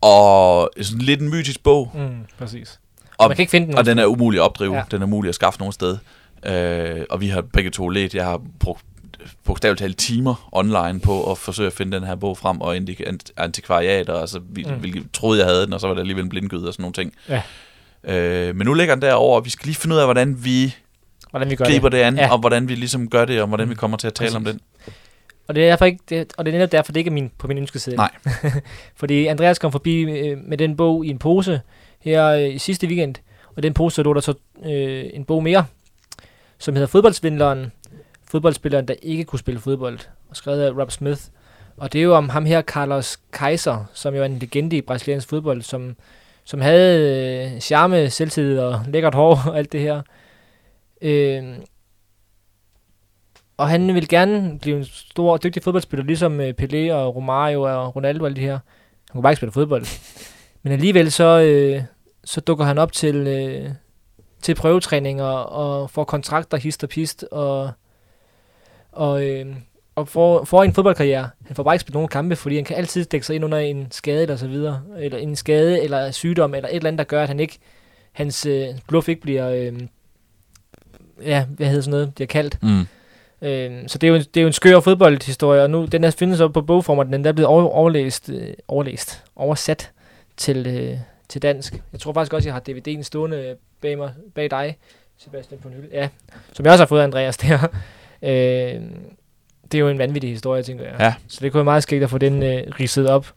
Og sådan lidt en mytisk bog, Mm, præcis. Og- man kan ikke finde den. og den er umulig at opdrive. Ja. Den er umulig at skaffe nogen sted. Øh, og vi har begge to let. Jeg har brugt bogstaveligt talt timer online på at forsøge at finde den her bog frem, og indi- ant- antikvariater, altså, vi, Mm. hvilket troede jeg havde den, og så var det alligevel en blindgyde og sådan nogle ting. Ja. Øh, men nu ligger den derovre, og vi skal lige finde ud af, hvordan vi hvordan vi gør griber det. det, an, Ja. og hvordan vi ligesom gør det, og hvordan Mm. vi kommer til at tale Præcis. om den. Og det er derfor ikke, det, og det er netop derfor, det ikke er min, på min ønskeseddel. Nej. Fordi Andreas kom forbi øh, med den bog i en pose her øh, i sidste weekend, og den pose, så lå der så øh, en bog mere, som hedder Fodboldsvindleren. Fodboldspilleren, der ikke kunne spille fodbold, og skrevet af Rob Smith. Og det er jo om ham her, Carlos Kaiser, som jo er en legende i brasiliansk fodbold, som, som havde øh, charme, selvtillid og lækkert hår og alt det her. Øh, og han vil gerne blive en stor og dygtig fodboldspiller, ligesom øh, Pelé og Romario og Ronaldo og alle de her. Han kunne bare ikke spille fodbold. Men alligevel så, øh, så dukker han op til, øh, til prøvetræninger og får kontrakter hist og pist og, og, øh, og får, får en fodboldkarriere. Han får bare ikke spillet nogen kampe, fordi han kan altid dække sig ind under en skade eller så videre, eller en skade eller sygdom eller et eller andet, der gør, at han ikke, hans øh, bluff ikke bliver, øh, ja, hvad hedder sådan noget, bliver kaldt. Mm. Øh, så det er, jo, en- det er jo en skør fodboldhistorie, og nu den her findes op på bogform, og den er blevet over, overlæst, øh, overlæst, oversat til, øh, til dansk. Jeg tror faktisk også, jeg har DVD'en stående bag mig, bag dig, Sebastian på en hylde. Ja, som jeg også har fået Andreas der. Øh, det er jo en vanvittig historie, tænker jeg. Ja. Så det kunne være meget skægt at få den øh, ridset op.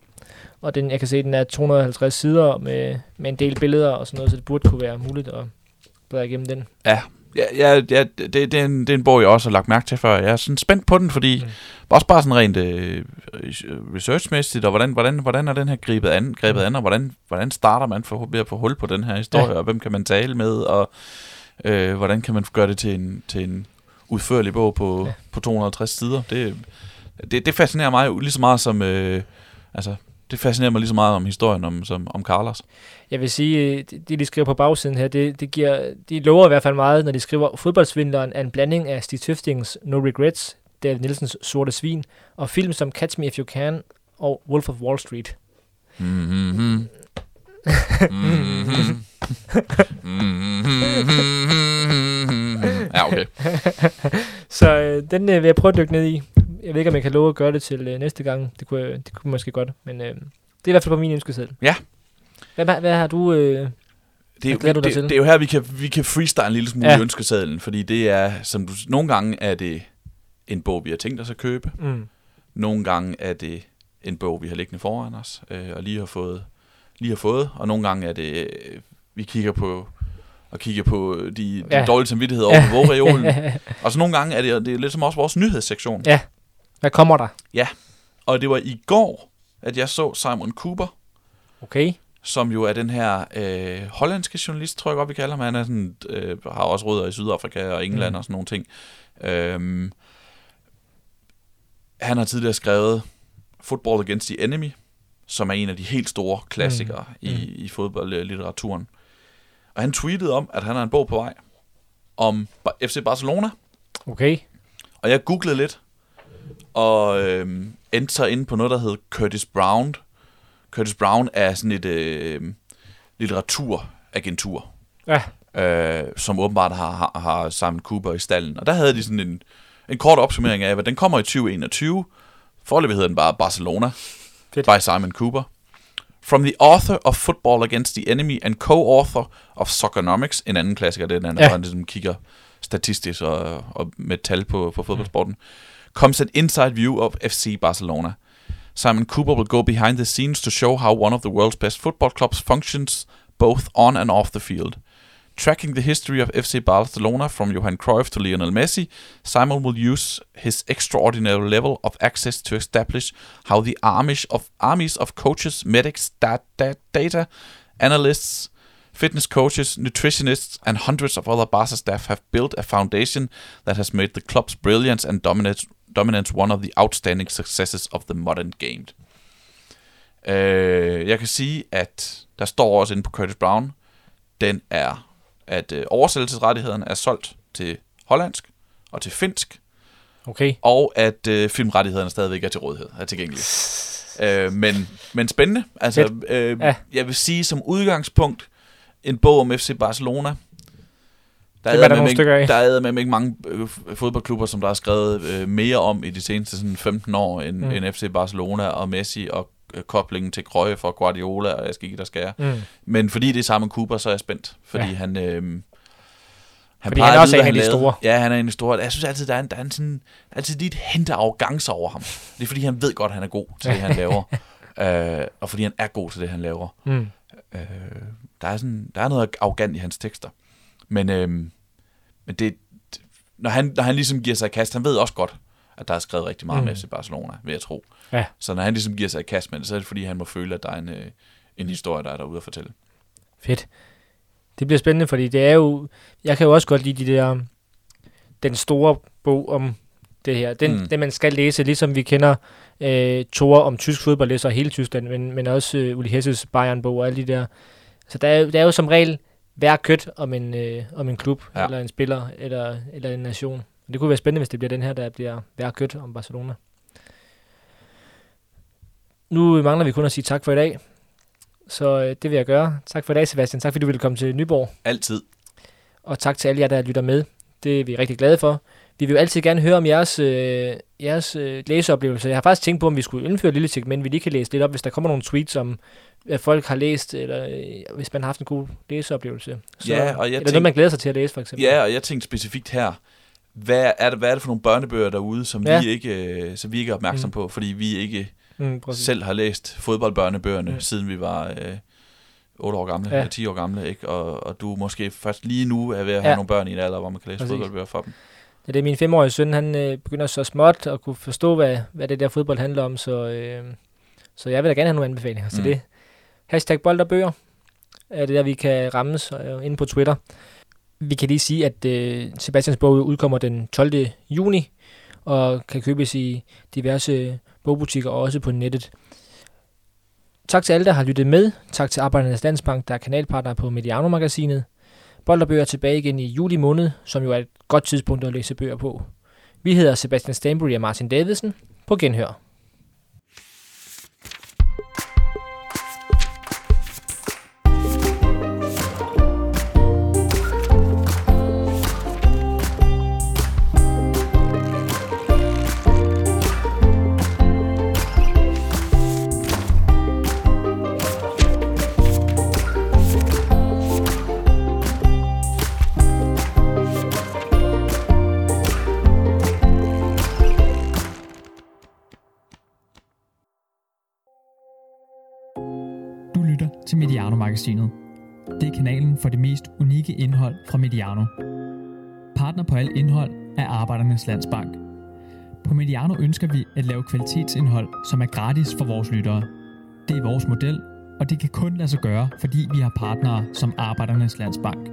Og den, jeg kan se, den er 250 sider med, med en del billeder og sådan noget, så det burde kunne være muligt at bladre igennem den. Ja, ja, ja, ja det, det, er en, det er en bog, jeg også har lagt mærke til før. Jeg er sådan spændt på den, fordi Mm. også bare sådan rent øh, researchmæssigt, og hvordan, hvordan, hvordan er den her grebet an, grebet Mm. an og hvordan, hvordan starter man for, ved at få hul på den her historie, ja. og hvem kan man tale med, og øh, hvordan kan man gøre det til en, til en udførlig bog på, Ja. på 250 sider. Det, det, det fascinerer mig jo lige så meget som... Øh, altså, det fascinerer mig lige så meget om historien om, som, om Carlos. Jeg vil sige, øh, det de skriver på bagsiden her, det, det giver, de lover i hvert fald meget, når de skriver, fodboldsvindleren er en blanding af Stig Tøftings No Regrets, David Nielsens Sorte Svin, og film som Catch Me If You Can og Wolf of Wall Street. Mm-hmm. Mm-hmm. Mm-hmm. Ja, okay. Så øh, den øh, vil jeg prøve at dykke ned i. Jeg ved ikke, om jeg kan love at gøre det til øh, næste gang. Det kunne, jeg- det kunne måske godt, men øh, det er i hvert fald på min ønskeseddel. Ja. Hvad, hvad, hvad har du... Øh, Det er, jo, det, til? det er jo her, vi kan, vi kan freestyle en lille smule Ja. ja. ønskesedlen, fordi det er, som du, nogle gange er det en bog, vi har tænkt os at købe. mm, Nogle gange er det en bog, vi har liggende foran os, øh, og lige har fået, lige har fået, og nogle gange er det, øh, vi kigger på og kigger på de, de Ja. dårlige samvittigheder over på vågereolen. og så nogle gange er det, det er lidt som også vores nyhedssektion. Ja. hvad kommer der? Og det var i går, at jeg så Simon Cooper, Okay. som jo er den her øh, hollandske journalist, tror jeg godt, vi kalder ham. Han er sådan, øh, har også rødder i Sydafrika og England Mm. og sådan nogle ting. Øhm, han har tidligere skrevet Football Against the Enemy, som er en af de helt store klassikere Mm. i, Mm. i fodboldlitteraturen. Og han tweetede om, at han har en bog på vej om FC Barcelona. Okay. Og jeg googlede lidt, og øhm, endte så ind på noget, der hed Curtis Brown. Curtis Brown er sådan et øh, litteraturagentur, Ja. øh, som åbenbart har, har, har Simon Cooper i stallen. Og der havde de sådan en, en kort opsummering af, hvad den kommer i 2021. Foreløbig hedder den bare Barcelona, Fedt. by Simon Cooper. From the author of Football Against the Enemy and co-author of Soccernomics, en anden klassiker, det er den anden, Ja. hvor han ligesom kigger statistisk og, og med tal på, på fodboldsporten, comes an inside view of FC Barcelona. Simon Cooper will go behind the scenes to show how one of the world's best football clubs functions both on and off the field. Tracking the history of FC Barcelona from Johan Cruyff to Lionel Messi, Simon will use his extraordinary level of access to establish how the armies of armies of coaches, medics, dat, dat, data analysts, fitness coaches, nutritionists, and hundreds of other Barca staff have built a foundation that has made the club's brilliance and dominance, dominance one of the outstanding successes of the modern game. Øh, jeg kan sige, at der står også inde på Curtis Brown, den er, at øh, oversættelsesrettigheden er solgt til hollandsk og til finsk, Okay. og at øh, filmrettighederne stadigvæk er til rådighed, er tilgængelige. Øh, men, men spændende. Altså, øh, Ja. jeg vil sige som udgangspunkt, en bog om FC Barcelona. Der Dem er der nogle ikke- stykker af. Der er med ikke mange øh, fodboldklubber, som der har skrevet øh, mere om i de seneste sådan 15 år, end, Mm. end FC Barcelona og Messi og koblingen til Cruyff og Guardiola, og jeg skal ikke der jeg. Mm. Men fordi det er Simon Cooper, så er jeg spændt. Fordi Ja. han... Øh, han Fordi han også er en af de store. Ja, han er en af de store. Jeg synes altid, der er, en, der er en sådan, altid lige et hint af arrogance over ham. Det er fordi, han ved godt, at han er god til det, han laver. øh, og fordi han er god til det, han laver. Mm. Øh, der, er sådan, der er noget arrogant i hans tekster. Men, øh, men det, når, han, når han ligesom giver sig i kast, han ved også godt, at der er skrevet rigtig meget Mm. med FC Barcelona, vil jeg tro. Ja. Så når han ligesom giver sig i kast med det, så er det fordi, han må føle, at der er en, øh, en historie, der er derude at fortælle. Fedt. Det bliver spændende, fordi det er jo... Jeg kan jo også godt lide de der... Den store bog om det her. Den, mm. Den man skal læse, ligesom vi kender øh, Tore om tysk fodbold, læser hele Tyskland, men, men også øh, Uli Hesses Bayern-bog og alle de der. Så der er, der er jo som regel hver kødt om en, øh, om en klub. Ja. eller en spiller, eller, eller en nation. Det kunne være spændende, hvis det bliver den her, der bliver hver kødt om Barcelona. Nu mangler vi kun at sige tak for i dag. Så øh, det vil jeg gøre. Tak for i dag, Sebastian. Tak fordi du ville komme til Nyborg. Altid. Og tak til alle jer, der lytter med. Det er vi rigtig glade for. Vi vil jo altid gerne høre om jeres, øh, jeres øh, læseoplevelser. Jeg har faktisk tænkt på, om vi skulle indføre et lille segment, vi lige kan læse lidt op, hvis der kommer nogle tweets om, at folk har læst, eller øh, hvis man har haft en god læseoplevelse. Så, Ja, og jeg eller tænk- noget, man glæder sig til at læse, for eksempel. Ja, og jeg tænkte specifikt her, hvad er det, hvad er det for nogle børnebøger derude, som, Ja. vi, ikke, øh, som vi ikke er opmærksom Mm. på, fordi vi ikke mm, præcis. selv har læst fodboldbørnebøgerne, Mm. siden vi var øh, 8 år gamle, Ja. ja. 10 år gamle, ikke? Og, og du måske først lige nu er ved at have Ja. nogle børn i en alder, hvor man kan læse Præcis. fodboldbøger for dem. Ja, det er min femårige søn, han øh, begynder så småt at kunne forstå, hvad, hvad det der fodbold handler om, så, øh, så jeg vil da gerne have nogle anbefalinger til Mm. det. Hashtag bold og bøger er det der, vi kan rammes øh, inde på Twitter. Vi kan lige sige, at øh, Sebastians bog udkommer den 12. juni, og kan købes i diverse bogbutikker og også på nettet. Tak til alle, der har lyttet med. Tak til Arbejdernes Landsbank, der er kanalpartner på Mediano-magasinet. Bold og bøger er tilbage igen i juli måned, som jo er et godt tidspunkt at læse bøger på. Vi hedder Sebastian Stanbury og Martin Davidsen. På genhør. Mediano-magasinet. Det er kanalen for det mest unikke indhold fra Mediano. Partner på alt indhold er Arbejdernes Landsbank. På Mediano ønsker vi at lave kvalitetsindhold, som er gratis for vores lyttere. Det er vores model, og det kan kun lade sig gøre, fordi vi har partnere som Arbejdernes Landsbank.